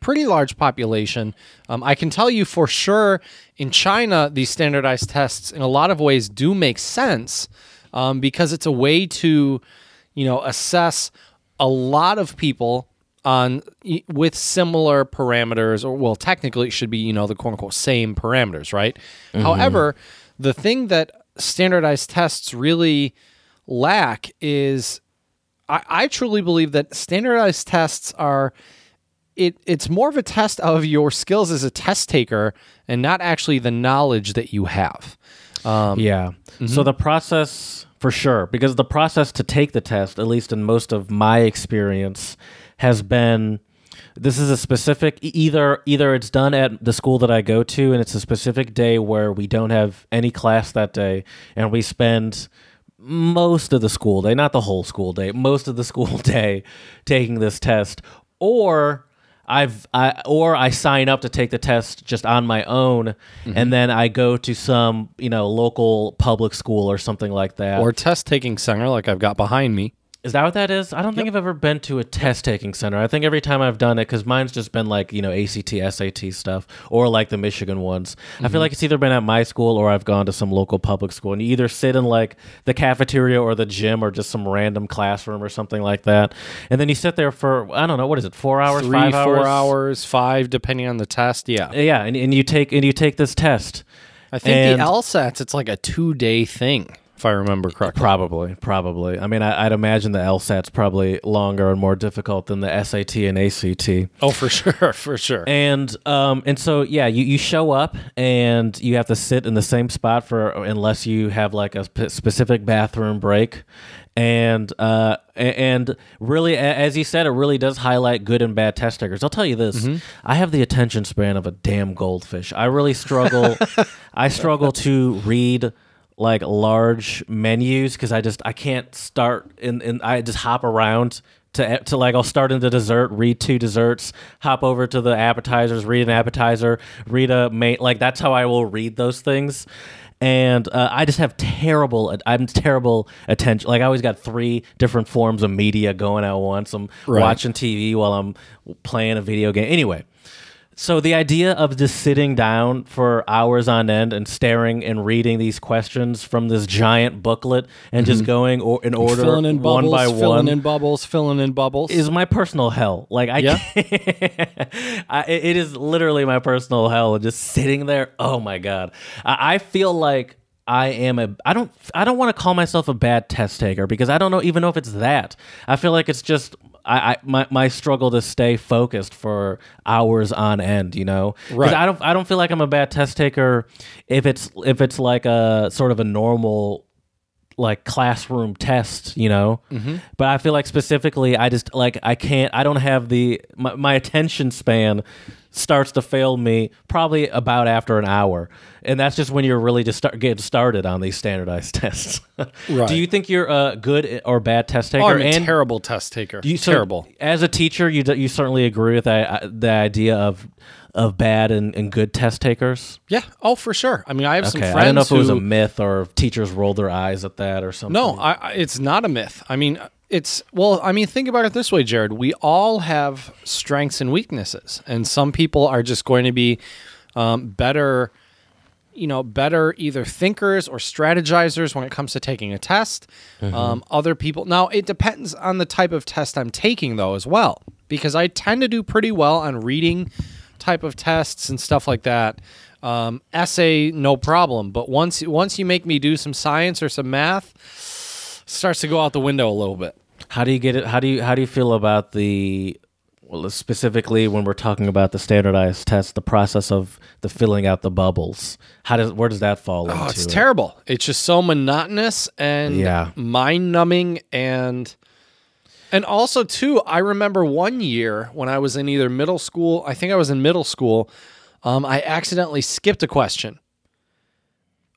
pretty large population. Um, I can tell you for sure in China, these standardized tests in a lot of ways do make sense um, because it's a way to, you know, assess a lot of people on with similar parameters or well technically it should be you know the quote unquote same parameters right? Mm-hmm. However the thing that standardized tests really lack is I, I truly believe that standardized tests are it it's more of a test of your skills as a test taker and not actually the knowledge that you have. Um, yeah. So mm-hmm. the process, for sure, because the process to take the test, at least in most of my experience, has been. This is a specific either either it's done at the school that I go to and it's a specific day where we don't have any class that day and we spend most of the school day, not the whole school day, most of the school day taking this test or I've I or I sign up to take the test just on my own and mm-hmm. then I go to some, you know, local public school or something like that. or test taking center like I've got behind me Is that what that is? I don't think I've ever been to a test taking center. I think every time I've done it, because mine's just been like, you know, ACT, SAT stuff, or like the Michigan ones. I feel mm-hmm. like it's either been at my school or I've gone to some local public school. And you either sit in like the cafeteria or the gym or just some random classroom or something like that. And then you sit there for, I don't know, what is it, four hours, three five four hours? hours five depending on the test yeah uh, Yeah, and, and you take and you take this test. I think And- the LSATs it's like a two day thing if I remember correctly Probably, probably. I mean, I, I'd imagine the LSAT's probably longer and more difficult than the SAT and ACT. oh for sure for sure And um and so yeah, you, you show up and you have to sit in the same spot for unless you have like a spe- specific bathroom break. And uh and really as you said it really does highlight good and bad test takers. I'll tell you this. I have the attention span of a damn goldfish. I really struggle I struggle to read like large menus because I just I can't start in in I just hop around to to like I'll start in the dessert, read two desserts, hop over to the appetizers, read an appetizer, read a main like that's how I will read those things. And uh, I just have terrible. I'm terrible attention. Like I always got three different forms of media going at once. I'm Right. watching TV while I'm playing a video game. Anyway, so the idea of just sitting down for hours on end and staring and reading these questions from this giant booklet and just going or in order Mm-hmm. filling in one bubbles by filling one in bubbles filling in bubbles is my personal hell. Like I, Yeah. I it it is literally my personal hell. Just sitting there. Oh my god, I, I feel like I am a. I don't. I don't want to call myself a bad test taker because I don't know even know if it's that. I feel like it's just. I, I my, my struggle to stay focused for hours on end, you know, Right. I don't I don't feel like I'm a bad test taker if it's if it's like a sort of a normal like classroom test, you know. Mm-hmm. But I feel like specifically, I just like I can't. I don't have the my, my attention span starts to fail me probably about after an hour, and that's just when you're really just start getting started on these standardized tests. Right. Do you think you're a good or bad test taker? oh, I'm a And terrible test taker you, so terrible As a teacher, you you certainly agree with that, uh, the idea of of bad and, and good test takers. yeah oh for sure I mean I have some friends I don't know if it was a myth or teachers rolled their eyes at that or something. No, I, I- it's not a myth. I mean, it's well. I mean, think about it this way, Jared. We all have strengths and weaknesses, and some people are just going to be um, better, you know, better either thinkers or strategizers when it comes to taking a test. Um, other people. Now, it depends on the type of test I'm taking, though, as well, because I tend to do pretty well on reading type of tests and stuff like that. Um, essay, no problem. But once once you make me do some science or some math, starts to go out the window a little bit. How do you get it? How do you how do you feel about the well, specifically when we're talking about the standardized test, the process of the filling out the bubbles? How does where does that fall into? Oh, it's it? terrible. It's just so monotonous and Yeah. mind numbing and and also too, I remember one year when I was in either middle school, I think I was in middle school, um, I accidentally skipped a question.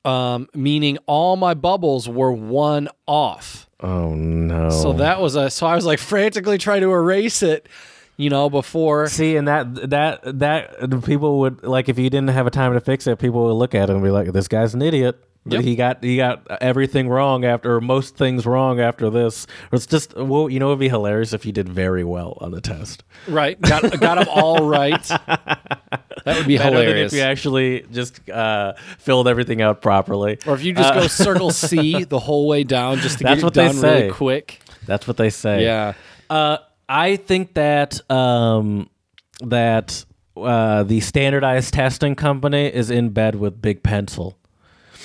Um, meaning all my bubbles were one off. Oh no! So that was a so I was like frantically trying to erase it, you know, before See, and that that that people would like if you didn't have a time to fix it, people would look at it and be like, "This guy's an idiot." Yep. He got he got everything wrong after or most things wrong after this. It's just well, you know, it'd be hilarious if he did very well on the test. Right. Got got them all right. That would be Better hilarious. if you actually just uh, filled everything out properly. or if you just go circle C the whole way down just to That's get it what they done really quick. That's what they say. Yeah. Uh, I think that um, that uh, the standardized testing company is in bed with Big Pencil.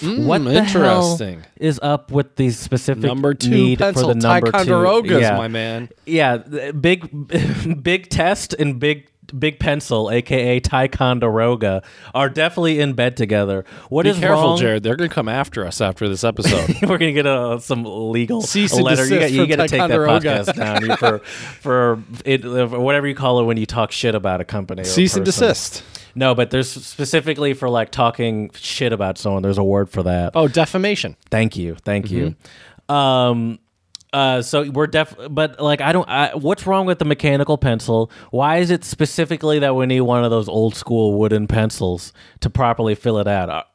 What the hell is up with the specific Number two need pencil, for the number two? Ticonderogas, Yeah. my man. Yeah, big big test and big big pencil, aka Ticonderoga, are definitely in bed together. What Be is careful, wrong? Jared. They're going to come after us after this episode. We're gonna get a, some legal Cease and letter. You desist got, you got to take that podcast down for for it, uh, whatever you call it when you talk shit about a company. Or a Cease and desist. No, but there's specifically for like talking shit about someone. There's a word for that. Oh, defamation. Thank you, thank you. Mm-hmm. Um, uh, so we're def, but like I don't. I, what's wrong with the mechanical pencil? Why is it specifically that we need one of those old school wooden pencils to properly fill it out?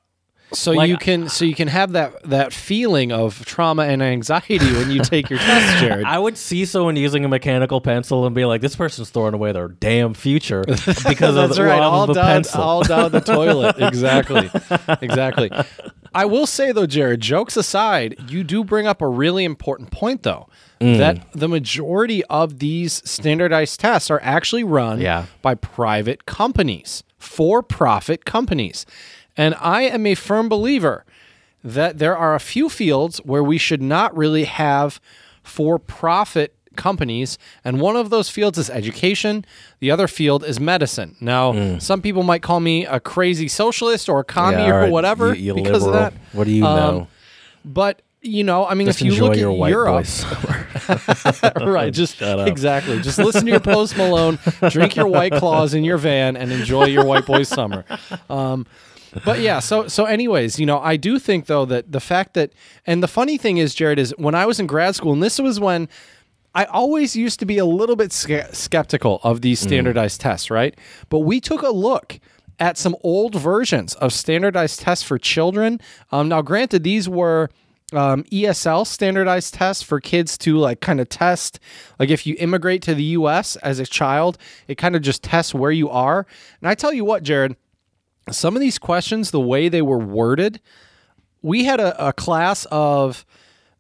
So Like- you can so you can have that that feeling of trauma and anxiety when you take your test, Jared. I would see someone using a mechanical pencil and be like, "This person's throwing away their damn future because of the right. All of down, pencil." all down the toilet. Exactly. exactly. I will say though, Jared. Jokes aside, you do bring up a really important point though. Mm. That the majority of these standardized tests are actually run Yeah. by private companies, for profit companies. And I am a firm believer that there are a few fields where we should not really have for profit companies. And one of those fields is education, the other field is medicine. Now, some people might call me a crazy socialist or a commie Mm. Yeah, or whatever you, you because liberal. of that. What do you Um, know? But you know, I mean, Just if you look your at Europe, right? Just exactly. Just listen to your Post Malone, drink your White Claws in your van, and enjoy your white boy summer. Um, but yeah, so so anyways, you know, I do think though that the fact that and the funny thing is, Jared, is when I was in grad school, and this was when I always used to be a little bit ske- skeptical of these standardized tests, right? But we took a look at some old versions of standardized tests for children. Um, now, granted, these were um, ESL standardized tests for kids to like kind of test, like if you immigrate to the U.S. as a child, it kind of just tests where you are. And I tell you what, Jared, some of these questions, the way they were worded, we had a, a class of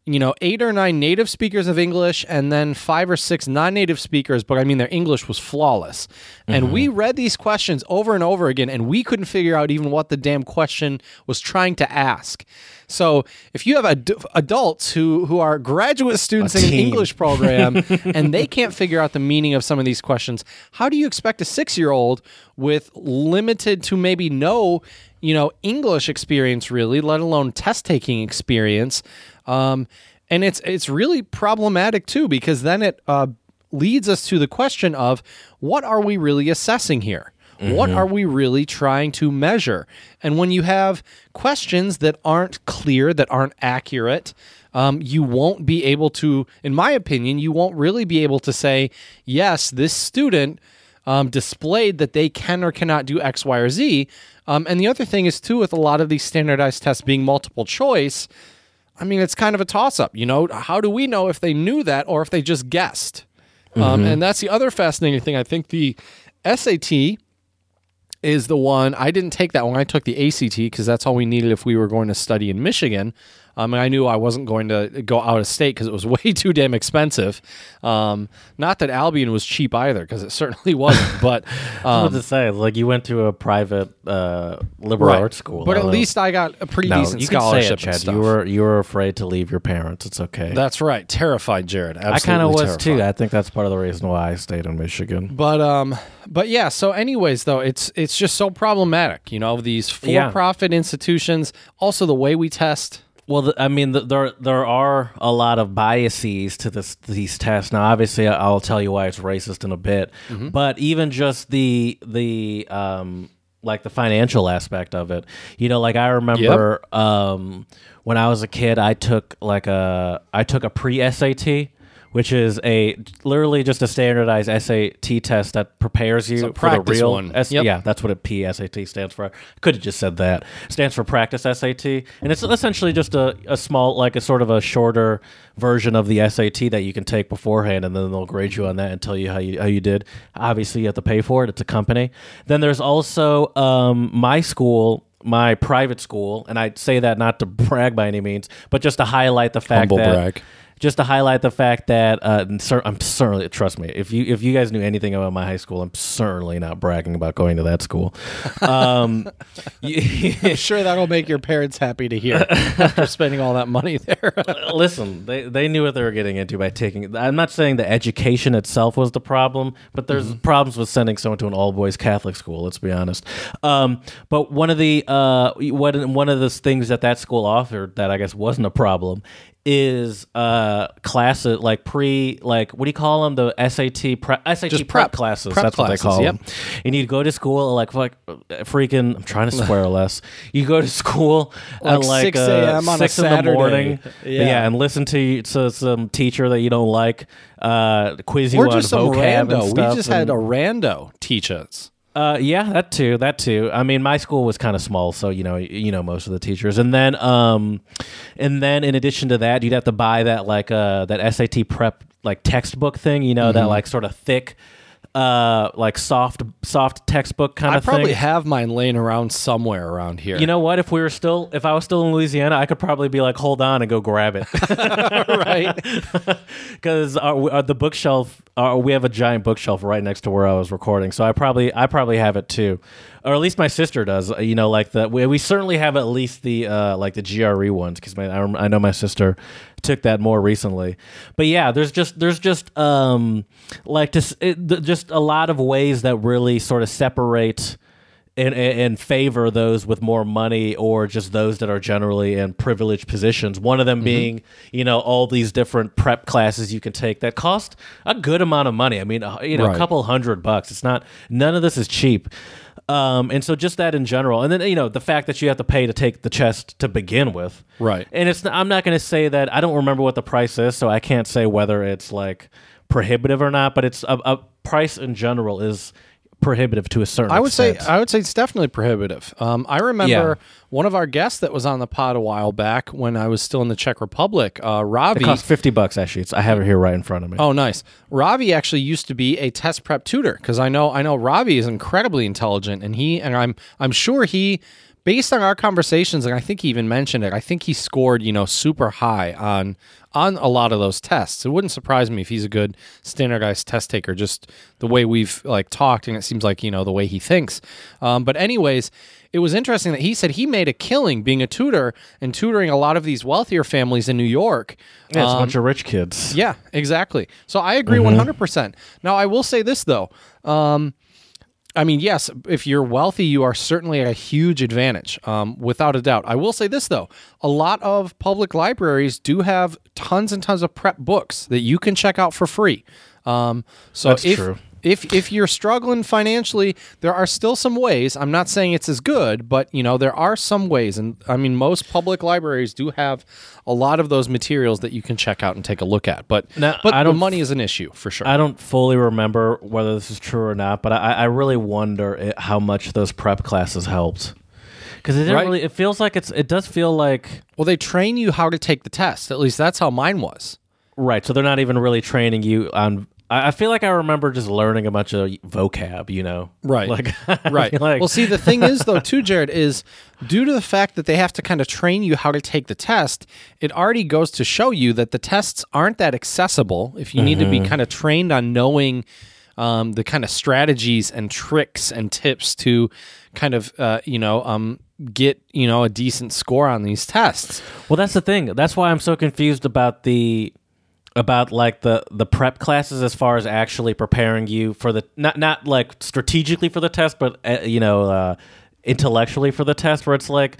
you know eight or nine native speakers of english and then five or six non-native speakers but i mean their english was flawless. And we mm-hmm. read these questions over and over again and we couldn't figure out even what the damn question was trying to ask so if you have ad- adults who who are graduate students in an english program and they can't figure out the meaning of some of these questions how do you expect a six-year-old with limited to maybe no you know english experience really let alone test taking experience um, and it's it's really problematic too because then it uh, leads us to the question of what are we really assessing here what are we really trying to measure and when you have questions that aren't clear that aren't accurate um, you won't be able to in my opinion you won't really be able to say yes this student um, displayed that they can or cannot do X, Y, or Z. Um, and the other thing is, too, with a lot of these standardized tests being multiple choice, I mean, it's kind of a toss up. You know, how do we know if they knew that or if they just guessed? Um, and that's the other fascinating thing. I think the SAT is the one I didn't take that one. I took the ACT because that's all we needed if we were going to study in Michigan. Um, I knew I wasn't going to go out of state because it was way too damn expensive. Um, not that Albion was cheap either because it certainly wasn't. But I was um, to say, like you went to a private uh, liberal right. arts school, But at know. least I got a pretty no, decent you can say scholarship it, Chad. You were you were afraid to leave your parents. It's okay. That's right. Terrified, Jared. Absolutely I kind of was too. I think that's part of the reason why I stayed in Michigan. But um, but yeah. So, anyways, though, it's it's just so problematic. You know, these for-profit institutions. Also, the way we test. Well, I mean, there there are a lot of biases to this these tests. Now, obviously, I'll tell you why it's racist in a bit. Mm-hmm. But even just the the um like the financial aspect of it, you know, like I remember um when I was a kid, I took like a I took a pre SAT. Which is a literally just a standardized SAT test that prepares you for the real one. S- Yep. Yeah, that's what a PSAT stands for. Could have just said that. Stands for practice SAT, and it's essentially just a, a small, like a sort of a shorter version of the SAT that you can take beforehand, and then they'll grade you on that and tell you how you how you did. Obviously, you have to pay for it. It's a company. Then there's also um, my school. My private school, and I say that not to brag by any means, but just to highlight the fact Humble that brag. Just to highlight the fact that uh, I'm certainly trust me if you if you guys knew anything about my high school, I'm certainly not bragging about going to that school. Um, I'm sure that'll make your parents happy to hear after spending all that money there. listen, they they knew what they were getting into by taking. I'm not saying the education itself was the problem, but there's problems with sending someone to an all boys Catholic school. Let's be honest. Um, but one of the uh, one one of the things that that school offered that I guess wasn't a problem is uh classes like pre like what do you call them the SAT prep SAT prep, prep- classes prep that's what they call yep. them and you'd go to school like fuck freaking I'm trying to swear less you go to school at Like like 6 uh, a.m. on a six in the Saturday. morning Yeah. yeah and listen to, to some teacher that you don't like uh quiz you or on just some vocab and rando. We just had a rando teach us. Uh, yeah, that too. That too. I mean, my school was kind of small, so you know, you know most of the teachers. And then, um, and then in addition to that, you'd have to buy that like uh that SAT prep like textbook thing. You know, Mm-hmm. that like sort of thick, uh, like soft soft textbook kind I of thing. I probably have mine laying around somewhere around here. you know what? If we were still, if I was still in Louisiana, I could probably be like, hold on and go grab it. right? because uh, the bookshelf uh, we have a giant bookshelf right next to where I was recording, so I probably I probably have it too, or at least my sister does. uh, You know, like the we, we certainly have at least the uh, like the GRE ones because I, I know my sister took that more recently. But yeah, there's just there's just um like just it, just a lot of ways that really sort of separate and, and favor those with more money or just those that are generally in privileged positions. One of them Mm-hmm. being, you know, all these different prep classes you can take that cost a good amount of money. I mean, uh, you know, Right. a couple hundred bucks. It's not, none of this is cheap. Um, and so just that in general. And then, you know, the fact that you have to pay to take the chest to begin with. Right. And it's, I'm not going to say that, I don't remember what the price is, so I can't say whether it's like prohibitive or not, but it's a, a price in general is prohibitive to a certain I would say. I would say it's definitely prohibitive. Um, I remember Yeah. one of our guests that was on the pod a while back when I was still in the Czech Republic, uh, Ravi. It costs fifty bucks. Actually, it's, I have it here right in front of me. Oh, nice. Ravi actually used to be a test prep tutor because I know I know Ravi is incredibly intelligent, and he and I'm I'm sure he, based on our conversations, and I think he even mentioned it. I think he scored you know super high on on a lot of those tests. It wouldn't surprise me if he's a good standardized test taker, just the way we've like talked, and it seems like you know the way he thinks. Um, but anyways. It was interesting that he said he made a killing being a tutor and tutoring a lot of these wealthier families in New York. yeah, it's a Um, bunch of rich kids. yeah, exactly. So I agree Mm-hmm. one hundred percent. Now I will say this though. Um, I mean, yes, if you're wealthy, you are certainly a huge advantage, um, without a doubt. I will say this though: a lot of public libraries do have tons and tons of prep books that you can check out for free. Um, so That's if, true. If if you're struggling financially, there are still some ways. I'm not saying it's as good, but you know there are some ways, and I mean most public libraries do have a lot of those materials that you can check out and take a look at. But Now, but I don't- money is an issue for sure. I don't fully remember whether this is true or not, but I, I really wonder it, how much those prep classes helped. Because it didn't Right. really. It feels like it's. It does feel like well, they train you how to take the test. At least that's how mine was. right. So they're not even really training you on. I I feel like I remember just learning a bunch of vocab. You know, Right. Like Right. like- well, see, the thing is, though, too, Jared, is due to the fact that they have to kind of train you how to take the test, it already goes to show you that the tests aren't that accessible if you need to be Mm-hmm. kind of trained on knowing um, the kind of strategies and tricks and tips to kind of, uh, you know, um, get, you know, a decent score on these tests. Well, that's the thing. That's why I'm so confused about the about like the the prep classes as far as actually preparing you for the not not like strategically for the test, but uh, you know uh, intellectually for the test. Where it's like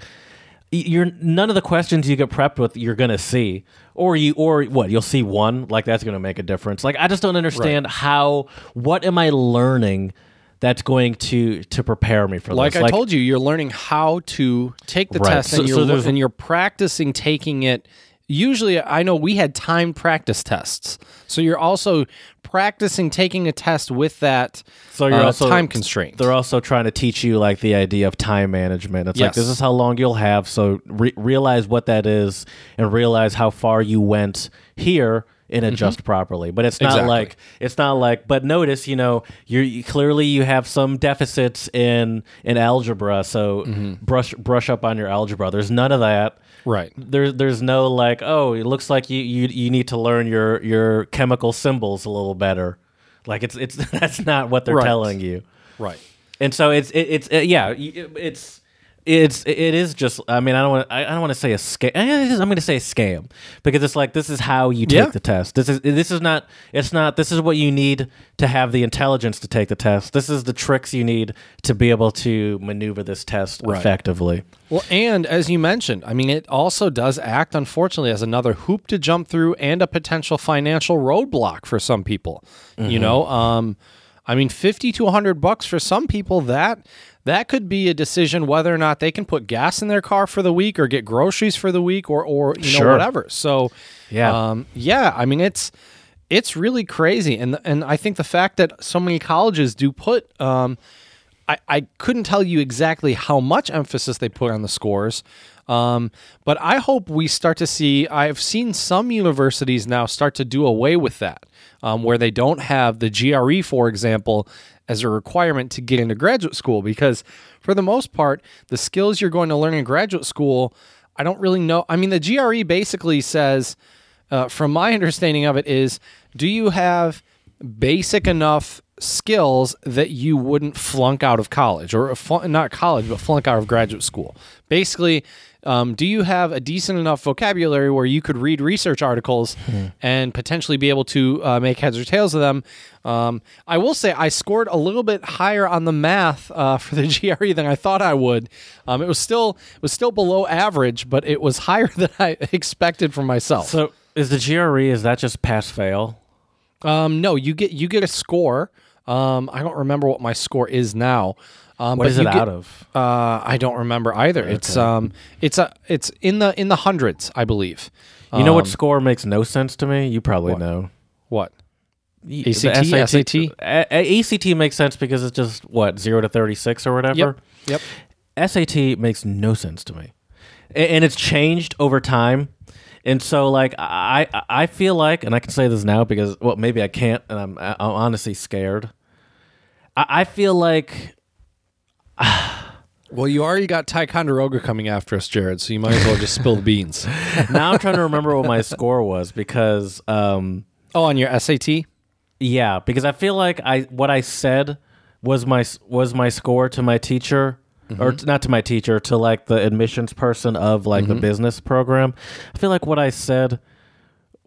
you're none of the questions you get prepped with you're gonna see, or you or what you'll see one like that's gonna make a difference. Like I just don't understand how what am I learning. That's going to to prepare me for Like this. I told you, you're learning how to take the Right. test, So- and you're there's- and you're practicing taking it usually I know we had time practice tests. So you're also practicing taking a test with that So you're uh, also time constraint. They're also trying to teach you like the idea of time management. It's like this is how long you'll have, so re- realize what that is and realize how far you went here and adjust properly. But it's not Mm-hmm. Exactly. like it's not like. But notice, you know, you're you, clearly you have some deficits in in algebra, so Mm-hmm. brush brush up on your algebra. There's none of that. Right. There, there's no like, oh, it looks like you, you you need to learn your your chemical symbols a little better. Like it's it's that's not what they're Right. telling you Right. and so it's it, it's uh, yeah it's it's it is just I mean I don't want I don't want to say a scam I'm going to say a scam because it's like this is how you take Yeah. the test this is this is not it's not this is what you need to have the intelligence to take the test this is the tricks you need to be able to maneuver this test effectively Well, and as you mentioned, I mean, it also does act, unfortunately, as another hoop to jump through and a potential financial roadblock for some people. You know, um, I mean, fifty to hundred bucks for some people that that could be a decision whether or not they can put gas in their car for the week or get groceries for the week or or you know Sure. whatever. So Yeah. um, yeah. I mean, it's it's really crazy, and and I think the fact that so many colleges do put um, I, I couldn't tell you exactly how much emphasis they put on the scores, um, but I hope we start to see. I've seen some universities now start to do away with that, um, where they don't have the GRE, for example, as a requirement to get into graduate school, because for the most part, the skills you're going to learn in graduate school, I don't really know. I mean, the GRE basically says, uh, from my understanding of it, is do you have basic enough skills that you wouldn't flunk out of college or flunk, not college but flunk out of graduate school basically um, do you have a decent enough vocabulary where you could read research articles and potentially be able to uh, make heads or tails of them? Um, i will say i scored a little bit higher on the math uh, for the gre than i thought i would. Um, it was still it was still below average but it was higher than i expected for myself. So is the GRE is that just pass fail? Um, no, you get you get a score. Um, I don't remember what my score is now. Um, what but is it get- out of Uh, I don't remember either. It's um, it's a it's in the in the hundreds, I believe. you know what Um, score makes no sense to me you probably know What? ACT, the SAT? A- ACT makes sense because it's just what zero to thirty six or whatever. Yep. SAT makes no sense to me, A- and it's changed over time. And so, like, I I feel like, and I can say this now because, well, maybe I can't, and I'm I'm honestly scared. I, I feel like Well, you already got Ticonderoga coming after us, Jared. So you might as well just spill the beans. now I'm trying to remember what my score was because, um, Oh, on your SAT. yeah, because I feel like I what I said was my was my score to my teacher. Or t- not to my teacher, to like the admissions person of like the business program. I feel like what I said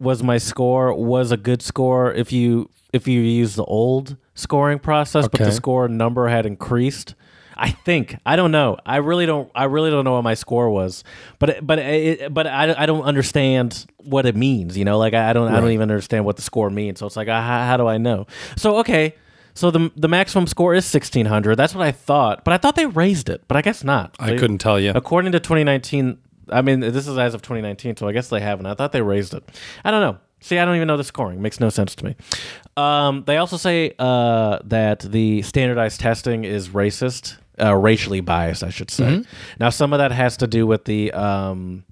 was my score was a good score if you if you use the old scoring process, but the score number had increased. I think I don't know. I really don't. I really don't know what my score was, but but it, but I, I don't understand what it means. You know, like I, I don't I don't even understand what the score means. So it's like uh, how, how do I know? So okay, so the the maximum score is sixteen hundred. That's what I thought, but I thought they raised it, but I guess not. I They- couldn't tell you. According to 2019, I mean, this is as of 2019, so I guess they haven't. I thought they raised it. I don't know. See, I don't even know the scoring. Makes no sense to me. Um, they also say uh, that the standardized testing is racist, uh, racially biased, I should say. Now, some of that has to do with the um,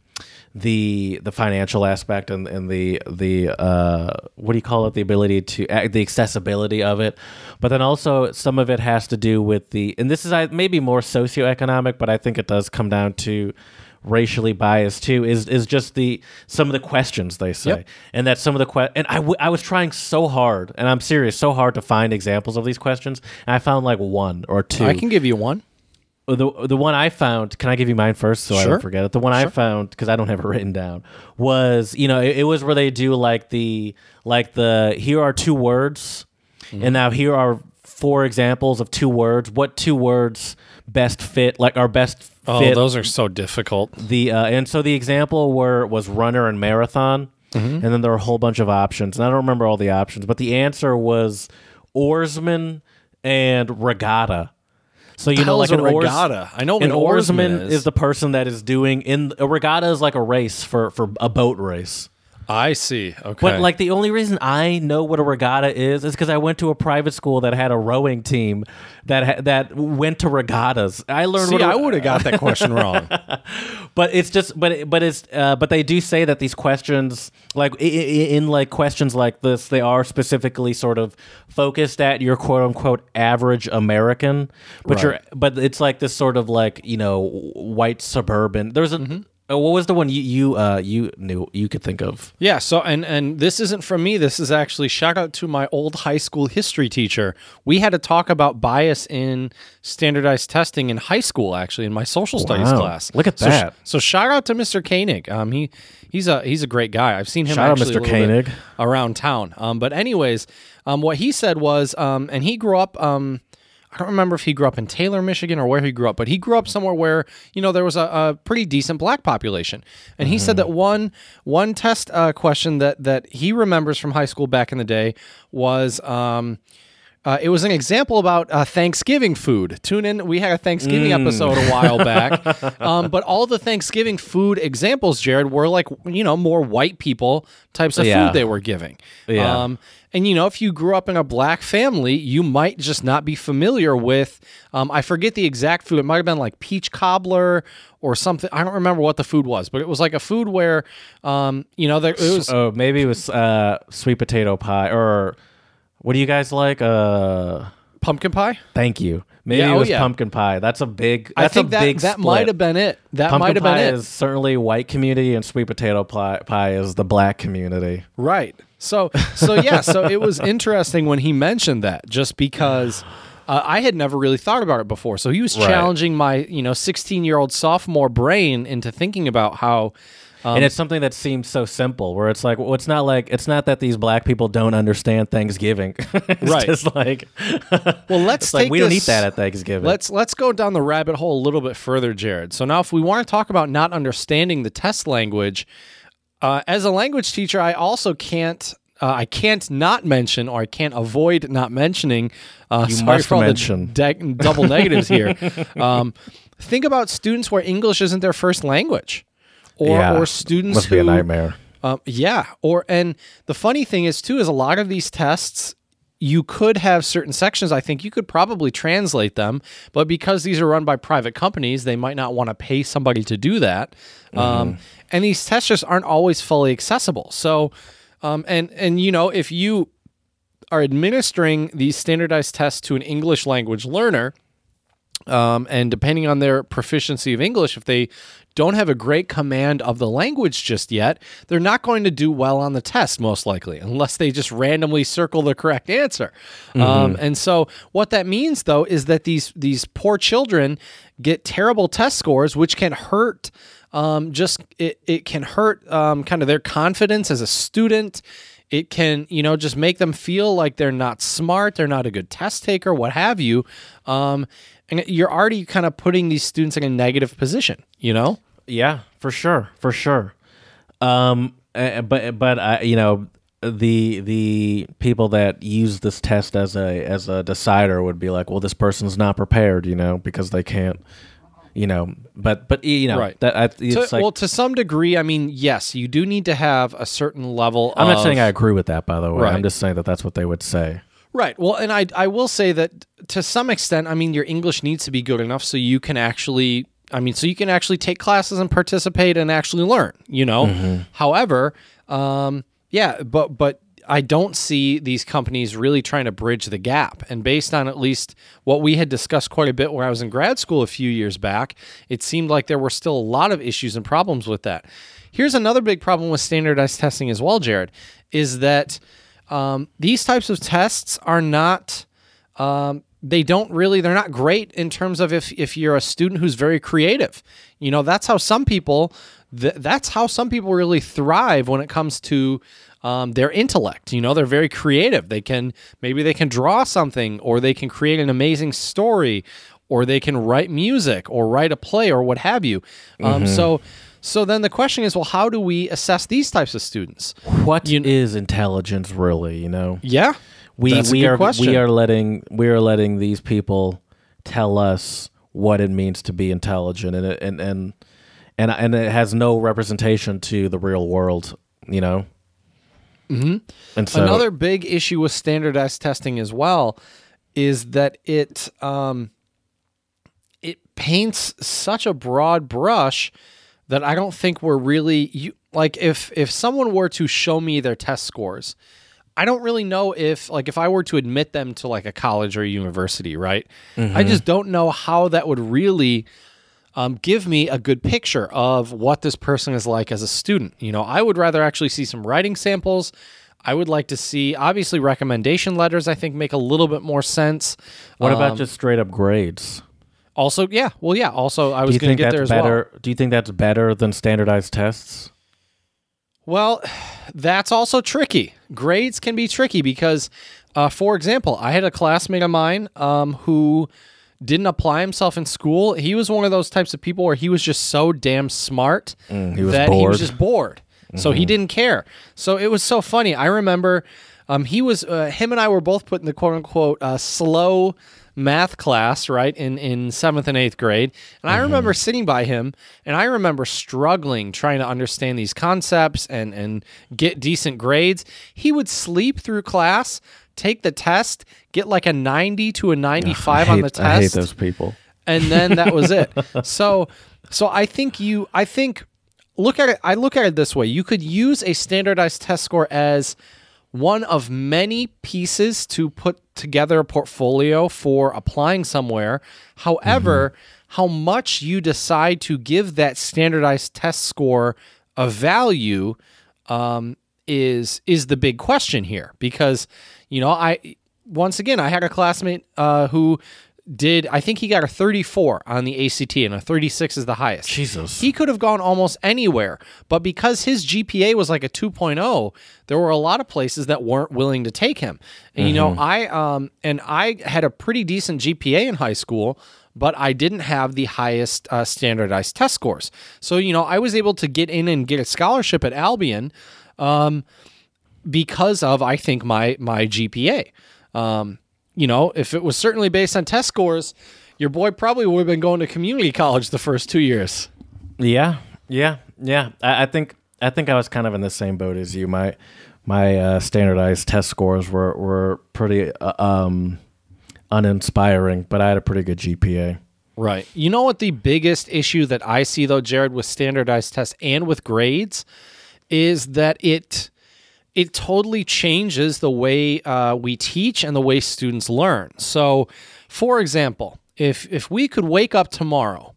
the the financial aspect and, and the the uh, what do you call it? The ability to uh, the accessibility of it, but then also some of it has to do with the and this is maybe more socioeconomic, but I think it does come down to racially biased too is is just the some of the questions they say Yep. and that some of the que- and I, w- I was trying so hard and i'm serious so hard to find examples of these questions and i found like one or two I can give you one. the the one I found. Can I give you mine first so I don't forget it? The one I found because I don't have it written down was you know it, it was where they do like the like the here are two words, Mm-hmm. and now here are four examples of two words. What two words best fit like our best Oh, fit those are so difficult. the uh, and so the example were was runner and marathon, and then there were a whole bunch of options, and I don't remember all the options, but the answer was oarsman and regatta. So you know, like an oars- regatta? I know an oarsman oarsman is. is the person that is doing in a regatta is like a race for for a boat race. I see. Okay. But like the only reason I know what a regatta is is because I went to a private school that had a rowing team that ha- that went to regattas. I learned. see, what a- I would have got that question wrong. but it's just but but it's uh, but they do say that these questions like i- i- in like questions like this they are specifically sort of focused at your quote unquote average American but you're but it's like this sort of like you know white suburban there's a Mm-hmm. Uh, what was the one you you uh you knew you could think of Yeah, so and and this isn't from me. This is actually shout out to my old high school history teacher. We had to talk about bias in standardized testing in high school actually in my social studies Wow. class. Look at So that. So, shout out to Mr. Koenig. Um he he's a he's a great guy. I've seen him Shout out Mr. a little bit Koenig. around town. Um but anyways, um what he said was um and he grew up um I don't remember if he grew up in Taylor, Michigan, or where he grew up, but he grew up somewhere where you know there was a, a pretty decent black population. And he said that one one test uh, question that that he remembers from high school back in the day was. Um, uh, it was an example about uh, Thanksgiving food. Tune in. We had a Thanksgiving episode a while back, um, but all the Thanksgiving food examples, Jared, were like you know more white people types of Yeah. food they were giving. Yeah. Um, and you know, if you grew up in a black family, you might just not be familiar with. Um, I forget the exact food. It might have been like peach cobbler or something. I don't remember what the food was, but it was like a food where, um, you know, there it was. oh maybe it was uh sweet potato pie or what do you guys like uh Pumpkin pie. Thank you. Maybe Yeah, it oh, was yeah. pumpkin pie. That's a big. I think a that big that split. might have been it. That might have been pie it. is certainly white community, and sweet potato pie, pie is the black community. Right. So so yeah, so it was interesting when he mentioned that just because uh, I had never really thought about it before. So he was Right. challenging my, you know, 16-year-old sophomore brain into thinking about how and it's something that seems so simple, where it's like, well, it's not like it's not that these black people don't understand Thanksgiving. it's Right. It's like, well, let's take like we don't eat that at Thanksgiving. Let's let's go down the rabbit hole a little bit further, Jared. So now, if we want to talk about not understanding the test language, uh, as a language teacher, I also can't. Uh, I can't not mention, or I can't avoid not mentioning. Uh, sorry must for all mention. the de- double negatives here. Um, think about students where English isn't their first language, or Yeah. or students must who be a nightmare. um, yeah, or and the funny thing is too is a lot of these tests you could have certain sections. I think you could probably translate them, but because these are run by private companies, they might not want to pay somebody to do that. Um, and these tests just aren't always fully accessible. So, um, and and you know if you are administering these standardized tests to an English language learner, um, and depending on their proficiency of English, if they don't have a great command of the language just yet, they're not going to do well on the test, most likely, unless they just randomly circle the correct answer. Um, and so, what that means, though, is that these these poor children get terrible test scores, which can hurt. Um, just it, it can hurt um, kind of their confidence as a student. It can, you know, just make them feel like they're not smart, they're not a good test taker, what have you. Um, and you're already kind of putting these students in a negative position, you know? Yeah, for sure, for sure. Um, but but uh, you know the the people that use this test as a as a decider would be like, well, this person's not prepared, you know, because they can't, you know. But but you know, Right. that I, To- like well, to some degree, I mean, yes, you do need to have a certain level. I'm not saying I agree with that, by the way. Right. I'm just saying that that's what they would say. Right. Well, and I I will say that to some extent, I mean, your English needs to be good enough so you can actually, I mean, so you can actually take classes and participate and actually learn. You know. However, um, yeah, but but I don't see these companies really trying to bridge the gap. And based on at least what we had discussed quite a bit where I was in grad school a few years back, it seemed like there were still a lot of issues and problems with that. Here's another big problem with standardized testing as well, Jared, is that um, these types of tests are not um, they don't really they're not great in terms of if if you're a student who's very creative. You know that's how some people th- that's how some people really thrive when it comes to um, their intellect. You know they're very creative. They can maybe they can draw something or they can create an amazing story or they can write music or write a play or what have you. Um, so so then the question is well how do we assess these types of students What is intelligence really? You know, yeah we we are question. we are letting we are letting these people tell us what it means to be intelligent, and it, and and and and it has no representation to the real world. You know. Mm-hmm. And so Another big issue with standardized testing as well is that it um, it paints such a broad brush that I don't think we're really you, like if if someone were to show me their test scores, I don't really know if like if I were to admit them to like a college or a university, right? I just don't know how that would really um, give me a good picture of what this person is like as a student. You know, I would rather actually see some writing samples. I would like to see obviously recommendation letters. I think make a little bit more sense. what about Um, just straight up grades? Also? Yeah, well, yeah. Also, I was going to get there as well. better? Do you think that's better than standardized tests? Well, that's also tricky. Grades can be tricky because, uh, for example, I had a classmate of mine um, who didn't apply himself in school. He was one of those types of people where he was just so damn smart Mm, he was that he was just bored. So he didn't care. So it was so funny. I remember um, he was uh, him and I were both put in the quote unquote uh, slow math class, right in in seventh and eighth grade. And I mm-hmm. remember sitting by him, and I remember struggling trying to understand these concepts and and get decent grades. He would sleep through class. Take the test, get like a 90 to a 95 I on the test I hate those people. and then that was it. so so I think you I think look at it I look at it this way. You could use a standardized test score as one of many pieces to put together a portfolio for applying somewhere. However, how much you decide to give that standardized test score a value um, is is the big question here because you know I once again I had a classmate uh, who did I think he got a 34 on the ACT and a 36 is the highest. Jesus. He could have gone almost anywhere, but because his GPA was like a 2.0, there were a lot of places that weren't willing to take him. And you know, I um and I had a pretty decent GPA in high school, but I didn't have the highest uh, standardized test scores. So, you know, I was able to get in and get a scholarship at Albion um, because of I think my my GPA. Um, you know, if it was certainly based on test scores, your boy probably would have been going to community college the first two years. Yeah, yeah, yeah. I, I think I think I was kind of in the same boat as you. My my uh, standardized test scores were were pretty uh, um, uninspiring, but I had a pretty good GPA. Right. You know what the biggest issue that I see though, Jared, with standardized tests and with grades is that it it totally changes the way uh, we teach and the way students learn. So, for example, if if we could wake up tomorrow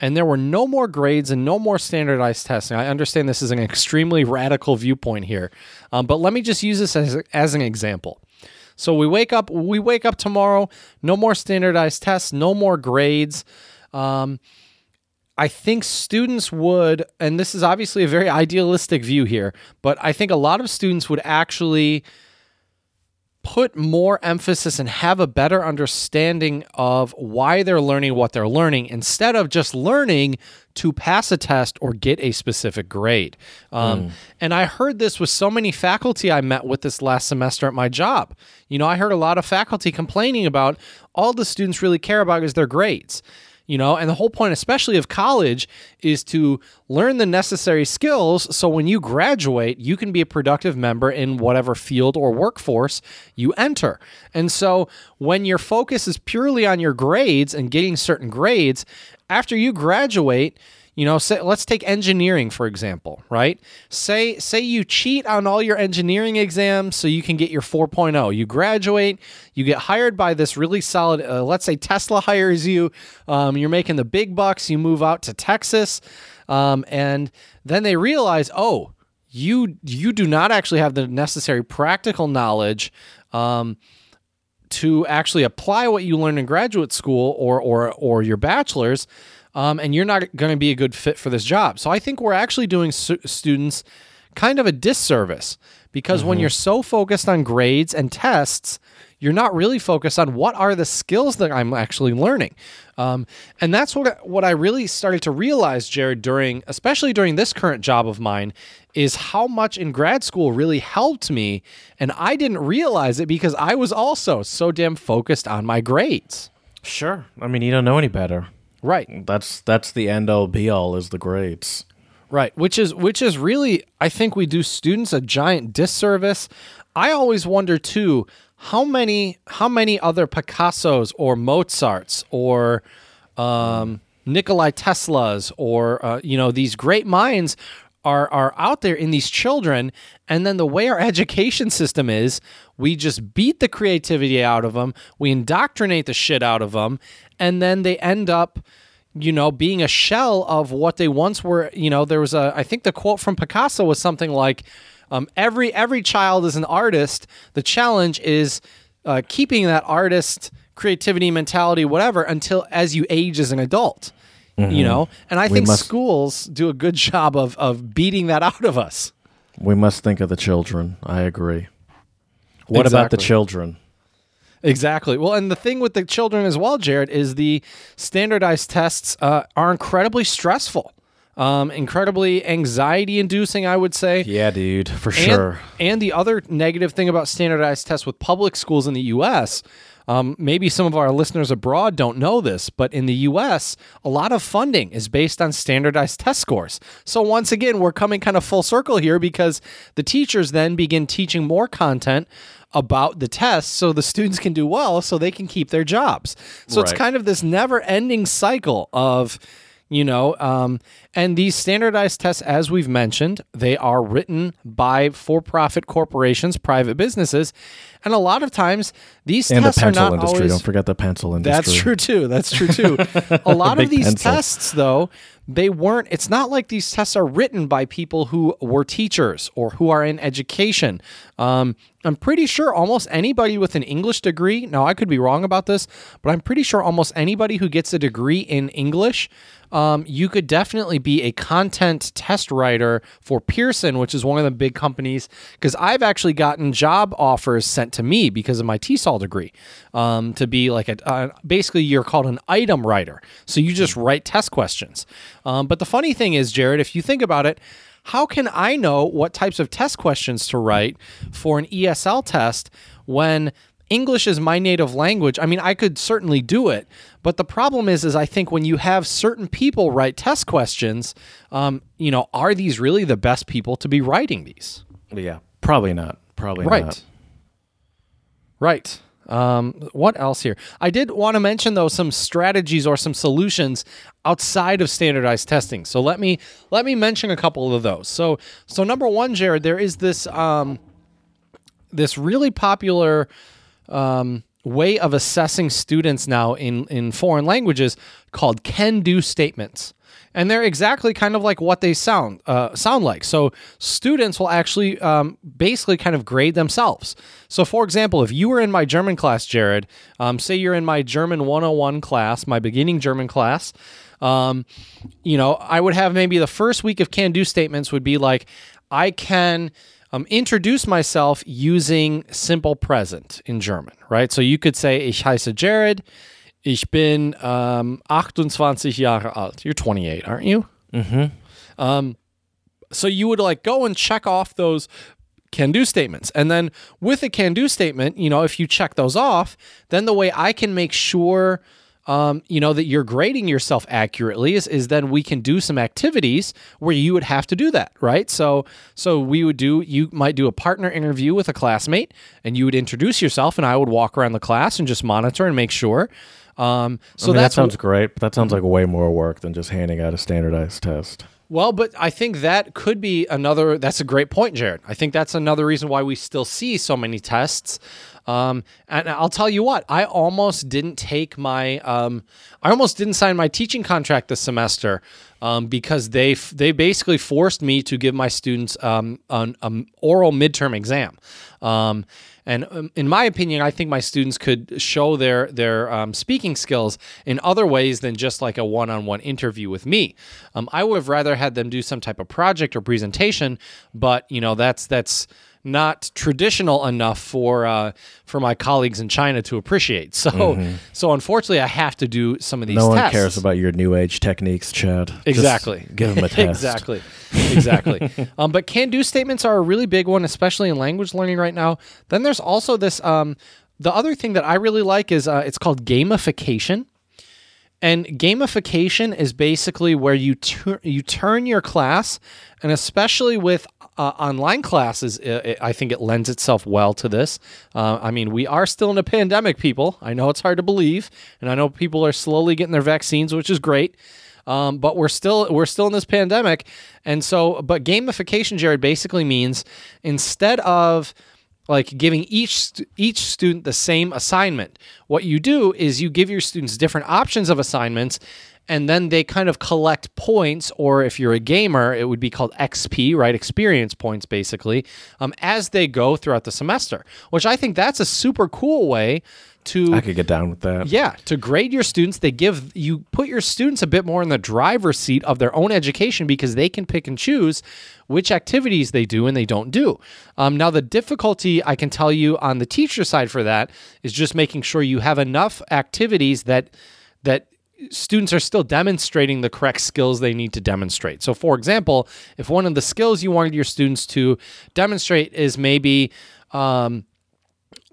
and there were no more grades and no more standardized testing, I understand this is an extremely radical viewpoint here, um, but let me just use this as as an example. So we wake up we wake up tomorrow, no more standardized tests, no more grades. Um, I think students would, and this is obviously a very idealistic view here, but I think a lot of students would actually put more emphasis and have a better understanding of why they're learning what they're learning instead of just learning to pass a test or get a specific grade. Um, And I heard this with so many faculty I met with this last semester at my job. You know, I heard a lot of faculty complaining about all the students really care about is their grades you know? And the whole point especially of college is to learn the necessary skills so when you graduate you can be a productive member in whatever field or workforce you enter. And so when your focus is purely on your grades and getting certain grades after you graduate you know say, let's take engineering for example right? Say say you cheat on all your engineering exams so you can get your 4.0 you graduate you get hired by this really solid uh, let's say tesla hires you um, you're making the big bucks you move out to texas um, and then they realize oh you you do not actually have the necessary practical knowledge um, to actually apply what you learned in graduate school or or or your bachelor's, um, and you're not going to be a good fit for this job. So I think we're actually doing stu- students kind of a disservice because when you're so focused on grades and tests, you're not really focused on what are the skills that I'm actually learning. Um, and that's what what I really started to realize, Jared, during especially during this current job of mine, is how much in grad school really helped me, and I didn't realize it because I was also so damn focused on my grades. Sure. I mean, you don't know any better. Right. That's that's the end all be all is the grades. Right, which is which is really I think we do students a giant disservice. I always wonder too how many how many other Picassos or Mozarts or um, Nikolai Teslas or uh, you know these great minds are are out there in these children and then the way our education system is we just beat the creativity out of them we indoctrinate the shit out of them and then they end up you know being a shell of what they once were you know there was a i think the quote from picasso was something like um, every every child is an artist. The challenge is uh, keeping that artist creativity mentality whatever until as you age as an adult you know? And i think must- schools do a good job of of beating that out of us. We must think of the children. I agree. What about the children? Exactly. Well, and the thing with the children as well, Jared, is the standardized tests uh, are incredibly stressful, um, incredibly anxiety inducing, I would say. Yeah, dude, for And, sure. and the other negative thing about standardized tests with public schools in the U.S., um, maybe some of our listeners abroad don't know this, but in the U.S., a lot of funding is based on standardized test scores. So once again, we're coming kind of full circle here because the teachers then begin teaching more content about the tests so the students can do well so they can keep their jobs. So it's kind of this never ending cycle of you know um, and these standardized tests as we've mentioned they are written by for-profit corporations private businesses and a lot of times these And the tests are not industry. always Don't forget the pencil industry. that's true too. That's true too. A lot of these pencil. tests, though, they weren't. It's not like these tests are written by people who were teachers or who are in education. Um, I'm pretty sure almost anybody with an English degree. Now, I could be wrong about this, but I'm pretty sure almost anybody who gets a degree in English. Um, you could definitely be a content test writer for Pearson, which is one of the big companies. Because I've actually gotten job offers sent to me because of my TESOL degree um, to be like a uh, basically you're called an item writer. So you just write test questions. Um, but the funny thing is, Jared, if you think about it, how can I know what types of test questions to write for an ESL test when English is my native language? I mean, I could certainly do it, but the problem is, is I think when you have certain people write test questions, um, you know, are these really the best people to be writing these? Yeah, probably not. Probably Right. not. Right. Um, what else here? I did want to mention though some strategies or some solutions outside of standardized testing. So let me let me mention a couple of those. So so number one, Jared, there is this um, this really popular um, way of assessing students now in in foreign languages called can-do statements. And they're exactly kind of like what they sound uh, sound like. So students will actually um, basically kind of grade themselves. So, for example, if you were in my German class, Jared, um, say you're in my German 101 class, my beginning German class, um, you know, I would have maybe the first week of can do statements would be like, I can um, introduce myself using simple present in German, right? So you could say, Ich heiße Jared. Ich bin um, 28 Jahre alt. You're 28, aren't you? Mm-hmm. Um, so you would like go and check off those can do statements. And then with a can do statement, you know, if you check those off, then the way I can make sure um, you know that you're grading yourself accurately is, is then we can do some activities where you would have to do that right so so we would do you might do a partner interview with a classmate and you would introduce yourself and i would walk around the class and just monitor and make sure um, so I mean, that sounds great, but that sounds like way more work than just handing out a standardized test. Well, but I think that could be another. That's a great point, Jared. I think that's another reason why we still see so many tests. Um, and I'll tell you what, I almost didn't take my, um, I almost didn't sign my teaching contract this semester um, because they f- they basically forced me to give my students um, an um, oral midterm exam. Um, and um, in my opinion, I think my students could show their their speaking skills in other ways than just like a one-on-one interview with me. Um, I would have rather had them do some type of project or presentation, but you know that's that's not traditional enough for uh, for my colleagues in China to appreciate. So so unfortunately, I have to do some of these. Mm-hmm. No one tests. cares about your new age techniques, Chad. Just Exactly. give them a test. exactly. Exactly. um, but can do statements are a really big one, especially in language learning right now. Then there's also this um, the other thing that I really like is uh, it's called gamification. And gamification is basically where you tur- you turn your class, and especially with uh, online classes, it, it, I think it lends itself well to this. Uh, I mean, we are still in a pandemic, people. I know it's hard to believe, and I know people are slowly getting their vaccines, which is great. Um, but we're still we're still in this pandemic, and so but gamification, Jared, basically means instead of like giving each each student the same assignment. What you do is you give your students different options of assignments and then they kind of collect points or if you're a gamer it would be called xp right experience points basically um, as they go throughout the semester which i think that's a super cool way to I could get down with that. yeah, to grade your students, they give you put your students a bit more in the driver's seat of their own education because they can pick and choose which activities they do and they don't do. Um, now, the difficulty I can tell you on the teacher side for that is just making sure you have enough activities that that students are still demonstrating the correct skills they need to demonstrate. So, for example, if one of the skills you wanted your students to demonstrate is maybe um,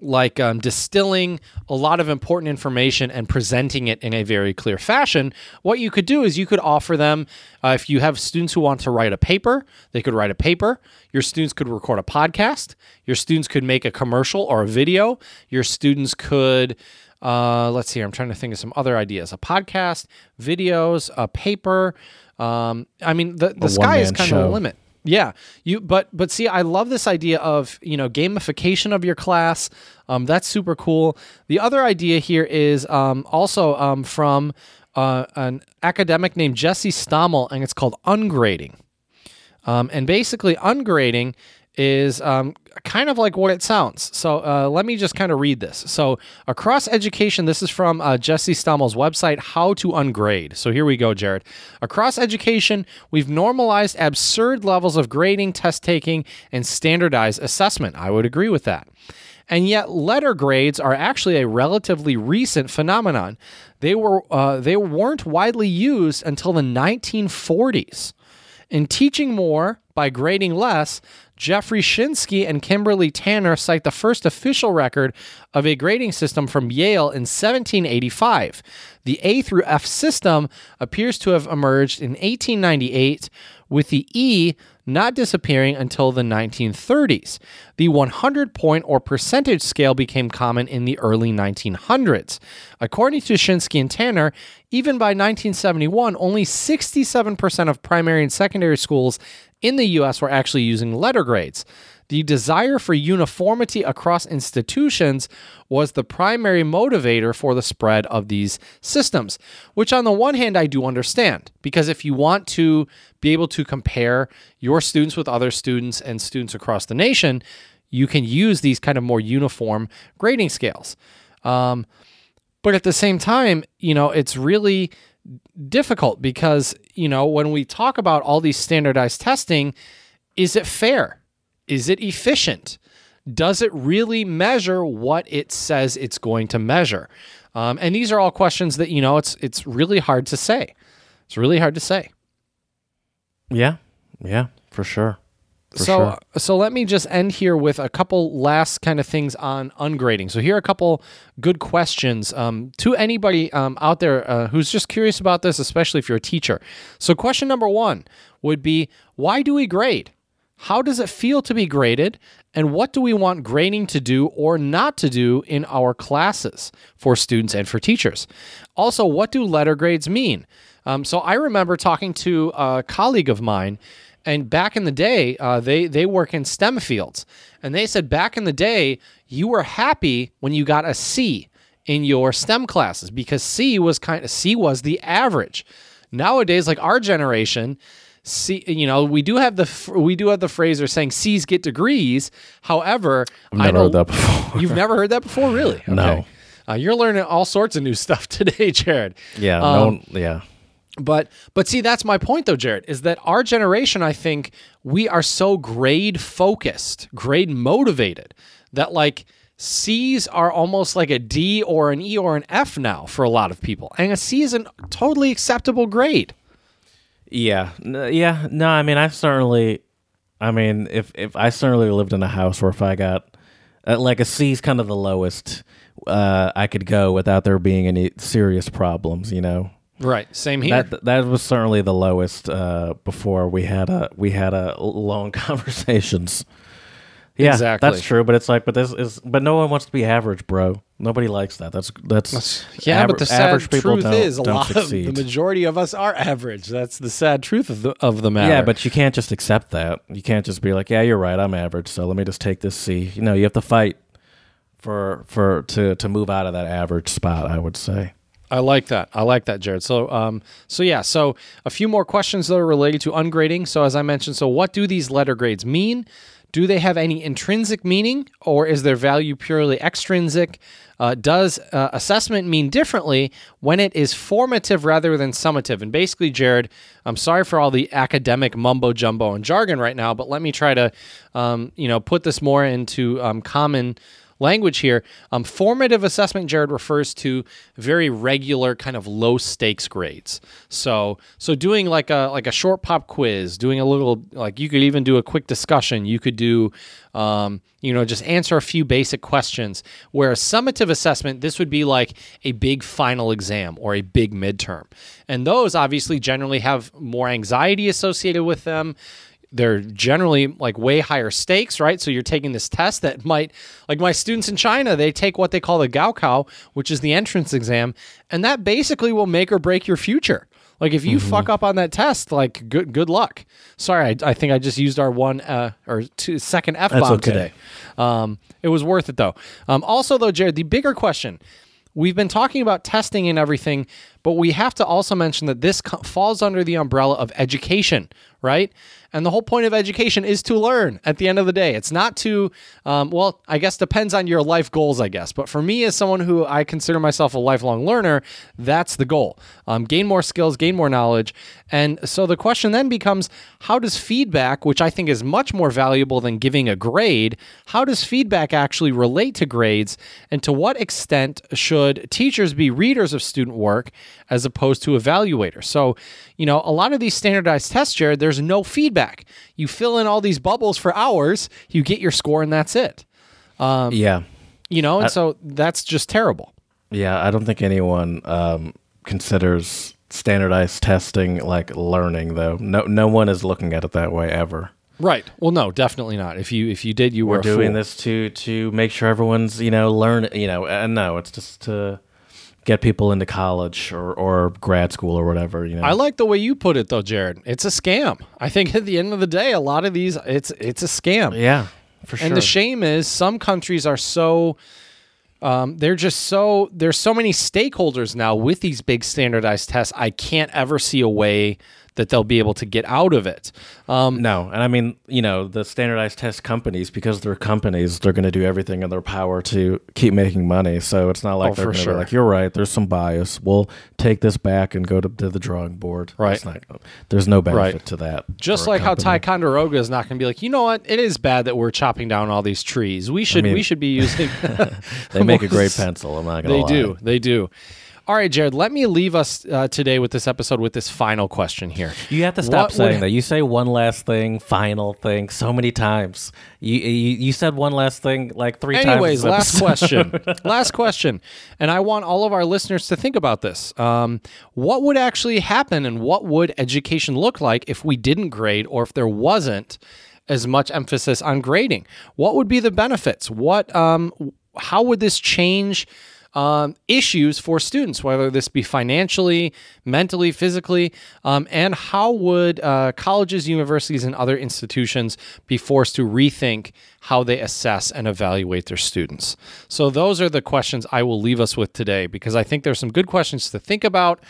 like um, distilling a lot of important information and presenting it in a very clear fashion, what you could do is you could offer them, uh, if you have students who want to write a paper, they could write a paper. Your students could record a podcast. Your students could make a commercial or a video. Your students could. Uh, let's see. Here. I'm trying to think of some other ideas: a podcast, videos, a paper. Um, I mean, the the sky is kind of the limit. Yeah, you but but see, I love this idea of you know gamification of your class. Um, that's super cool. The other idea here is um, also um, from uh, an academic named Jesse Stommel, and it's called ungrading. Um, and basically, ungrading is um, kind of like what it sounds. So uh, let me just kind of read this. So, across education, this is from uh, Jesse Stommel's website, How to Ungrade. So, here we go, Jared. Across education, we've normalized absurd levels of grading, test taking, and standardized assessment. I would agree with that. And yet, letter grades are actually a relatively recent phenomenon. They were uh, they weren't widely used until the 1940s. In teaching more by grading less, Jeffrey Schinske and Kimberly Tanner cite the first official record of a grading system from Yale in 1785. The A through F system appears to have emerged in 1898, with the E not disappearing until the 1930s. The 100 point or percentage scale became common in the early 1900s. According to Schinske and Tanner, even by 1971, only 67% of primary and secondary schools in the US were actually using letter grades. The desire for uniformity across institutions was the primary motivator for the spread of these systems, which, on the one hand, I do understand because if you want to be able to compare your students with other students and students across the nation, you can use these kind of more uniform grading scales. Um, but at the same time, you know, it's really difficult because, you know, when we talk about all these standardized testing, is it fair? Is it efficient? Does it really measure what it says it's going to measure? Um, and these are all questions that, you know, it's it's really hard to say. It's really hard to say. Yeah, yeah, for sure. For so sure. so let me just end here with a couple last kind of things on ungrading. So here are a couple good questions um, to anybody um, out there uh, who's just curious about this, especially if you're a teacher. So question number one would be, why do we grade? How does it feel to be graded? And what do we want grading to do or not to do in our classes for students and for teachers? Also, what do letter grades mean? Um, so I remember talking to a colleague of mine and back in the day, uh, they they work in STEM fields, and they said back in the day you were happy when you got a C in your STEM classes because C was kind of C was the average. Nowadays, like our generation, C you know we do have the we do have the phrase or saying C's get degrees. However, I've I never heard that before. you've never heard that before, really? No. Uh, you're learning all sorts of new stuff today, Jared. yeah, Um, no, yeah. But but see, that's my point though, Jared, is that our generation, I think, we are so grade focused, grade motivated, that like C's are almost like a D or an E or an F now for a lot of people. And a C is a totally acceptable grade. Yeah, yeah. No, I mean, I've certainly, I mean, if if I certainly lived in a house where if I got Uh, like a C is kind of the lowest uh, I could go without there being any serious problems. You know. Right. Same here. That that was certainly the lowest uh, before we had a we had a long conversations. Yeah, Exactly. that's true. But it's like, but this is, but no one wants to be average, bro. Nobody likes that. That's that's yeah, aver- but the sad average people truth don't- is a lot succeed. of the majority of us are average. That's the sad truth of the of the matter. Yeah, but you can't just accept that. You can't just be like, "Yeah, you're right. I'm average, so let me just take this C." You know, you have to fight for for to to move out of that average spot. I would say. I like that. I like that, Jared. So, um, so yeah. So, a few more questions that are related to ungrading. So, as I mentioned, so what do these letter grades mean? Do they have any intrinsic meaning, or is their value purely extrinsic? Uh, does uh, assessment mean differently when it is formative rather than summative? And basically, Jared, I'm sorry for all the academic mumbo jumbo and jargon right now, but let me try to, um, you know, put this more into um, common language here. Um, formative assessment, Jared, refers to very regular kind of low stakes grades. So, so doing like a like a short pop quiz, doing a little like you could even do a quick discussion. You could do, um, you know, just answer a few basic questions. Whereas summative assessment, this would be like a big final exam or a big midterm, and those obviously generally have more anxiety associated with them they're generally like way higher stakes, right? So you're taking this test that might, like my students in China, they take what they call the Gaokao, which is the entrance exam, and that basically will make or break your future. Like if you fuck up on that test, like good good luck. Sorry, I, I think I just used our one uh, or two second f bomb okay. today. Um, it was worth it though. Um, also though, Jared, the bigger question. We've been talking about testing and everything, but we have to also mention that this co- falls under the umbrella of education, right? And the whole point of education is to learn at the end of the day. It's not to, um, well, I guess depends on your life goals, I guess. But for me, as someone who I consider myself a lifelong learner, that's the goal. Um, gain more skills, gain more knowledge. And so the question then becomes how does feedback, which I think is much more valuable than giving a grade, how does feedback actually relate to grades? And to what extent should teachers be readers of student work as opposed to evaluator. So, you know, a lot of these standardized tests, Jared, there's no feedback. You fill in all these bubbles for hours, you get your score, and that's it. yeah, You know, and so that's just terrible. yeah. I don't think anyone um, considers standardized testing like learning, though. No, no one is looking at it that way ever. Right. Well, no, definitely not. If you if you did, you were We're doing this to to make sure everyone's you know learn you know and no, it's just to get people into college or or grad school or whatever. You know, I like the way you put it, though, Jared. It's a scam. I think at the end of the day, a lot of these, it's it's a scam. yeah, for sure. And the shame is some countries are so um, they're just so there's so many stakeholders now with these big standardized tests. I can't ever see a way that they'll be able to get out of it. Um, No, and I mean, you know, the standardized test companies, because they're companies, they're going to do everything in their power to keep making money. So it's not like Oh, they're for going to sure. like, "You're right. There's some bias. We'll take this back and go to, to the drawing board." Right. It's not, there's no benefit Right. to that. just like how. Ticonderoga is not going to be like, you know what? It is bad that we're chopping down all these trees. We should mean- we should be using. they make a great pencil. I'm not going They to do. They do. All right, Jared. Let me leave us uh, today with this episode with this final question here. You have to stop What would- saying that. You say one last thing, final thing, so many times. You you, you said one last thing like three Anyways, times. this last question. last question. And I want all of our listeners to think about this. Um, what would actually happen and what would education look like if we didn't grade or if there wasn't as much emphasis on grading? What would be the benefits? What um, how would this change um, issues for students, whether this be financially, mentally, physically, um, and how would uh, colleges, universities, and other institutions be forced to rethink how they assess and evaluate their students? So, those are the questions I will leave us with today because I think there's some good questions to think about.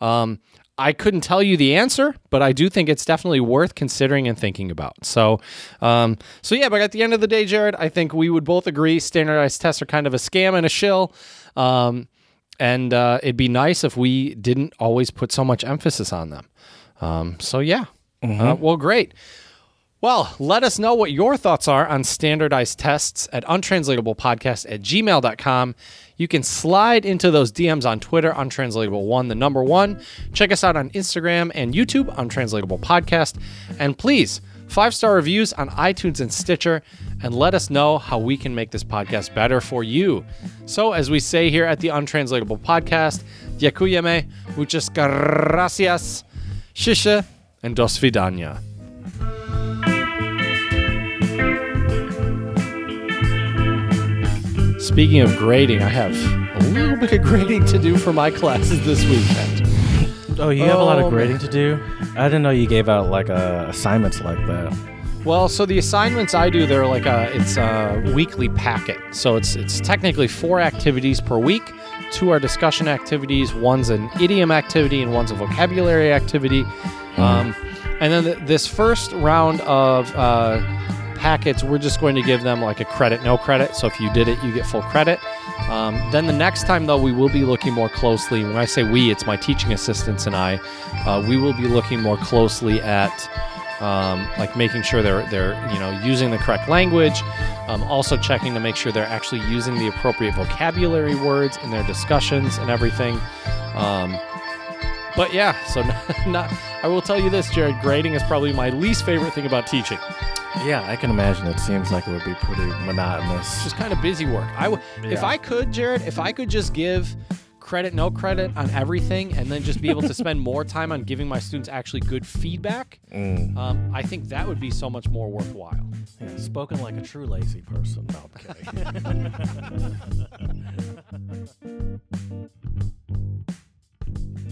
Um, I couldn't tell you the answer, but I do think it's definitely worth considering and thinking about. So, um, so yeah. But at the end of the day, Jared, I think we would both agree standardized tests are kind of a scam and a shill. Um, and uh, it'd be nice if we didn't always put so much emphasis on them. Um, so yeah. Uh, well, great. Well, let us know what your thoughts are on standardized tests at untranslatablepodcast at gmail.com. You can slide into those DMs on Twitter, untranslatable1, the number one. Check us out on Instagram and YouTube, Untranslatable Podcast. And please five star reviews on iTunes and Stitcher, and let us know how we can make this podcast better for you. So, as we say here at the Untranslatable Podcast, Dziękujemy, muchas gracias, shisha, and dos vidania. Speaking of grading, I have a little bit of grading to do for my classes this weekend. Oh, you have a lot of grading to do. I didn't know you gave out like uh, assignments like that. Well, so the assignments I do, they're like a it's a weekly packet. So it's it's technically four activities per week. Two are discussion activities. One's an idiom activity, and one's a vocabulary activity. Um, and then th- this first round of uh, packets, we're just going to give them like a credit, no credit. So if you did it, you get full credit. Um, then the next time, though, we will be looking more closely. When I say we, it's my teaching assistants and I. Uh, we will be looking more closely at um, like making sure they're they're you know using the correct language, um, also checking to make sure they're actually using the appropriate vocabulary words in their discussions and everything. Um, but yeah, so not, not I will tell you this, Jared. Grading is probably my least favorite thing about teaching. Yeah, I can imagine. It seems like it would be pretty monotonous. It's just kind of busy work. I w- if Yeah. I could, Jared, if I could just give credit, no credit on everything, and then just be able to spend more time on giving my students actually good feedback, Mm. um, I think that would be so much more worthwhile. Yeah, spoken like a true lazy person. No, I'm kidding.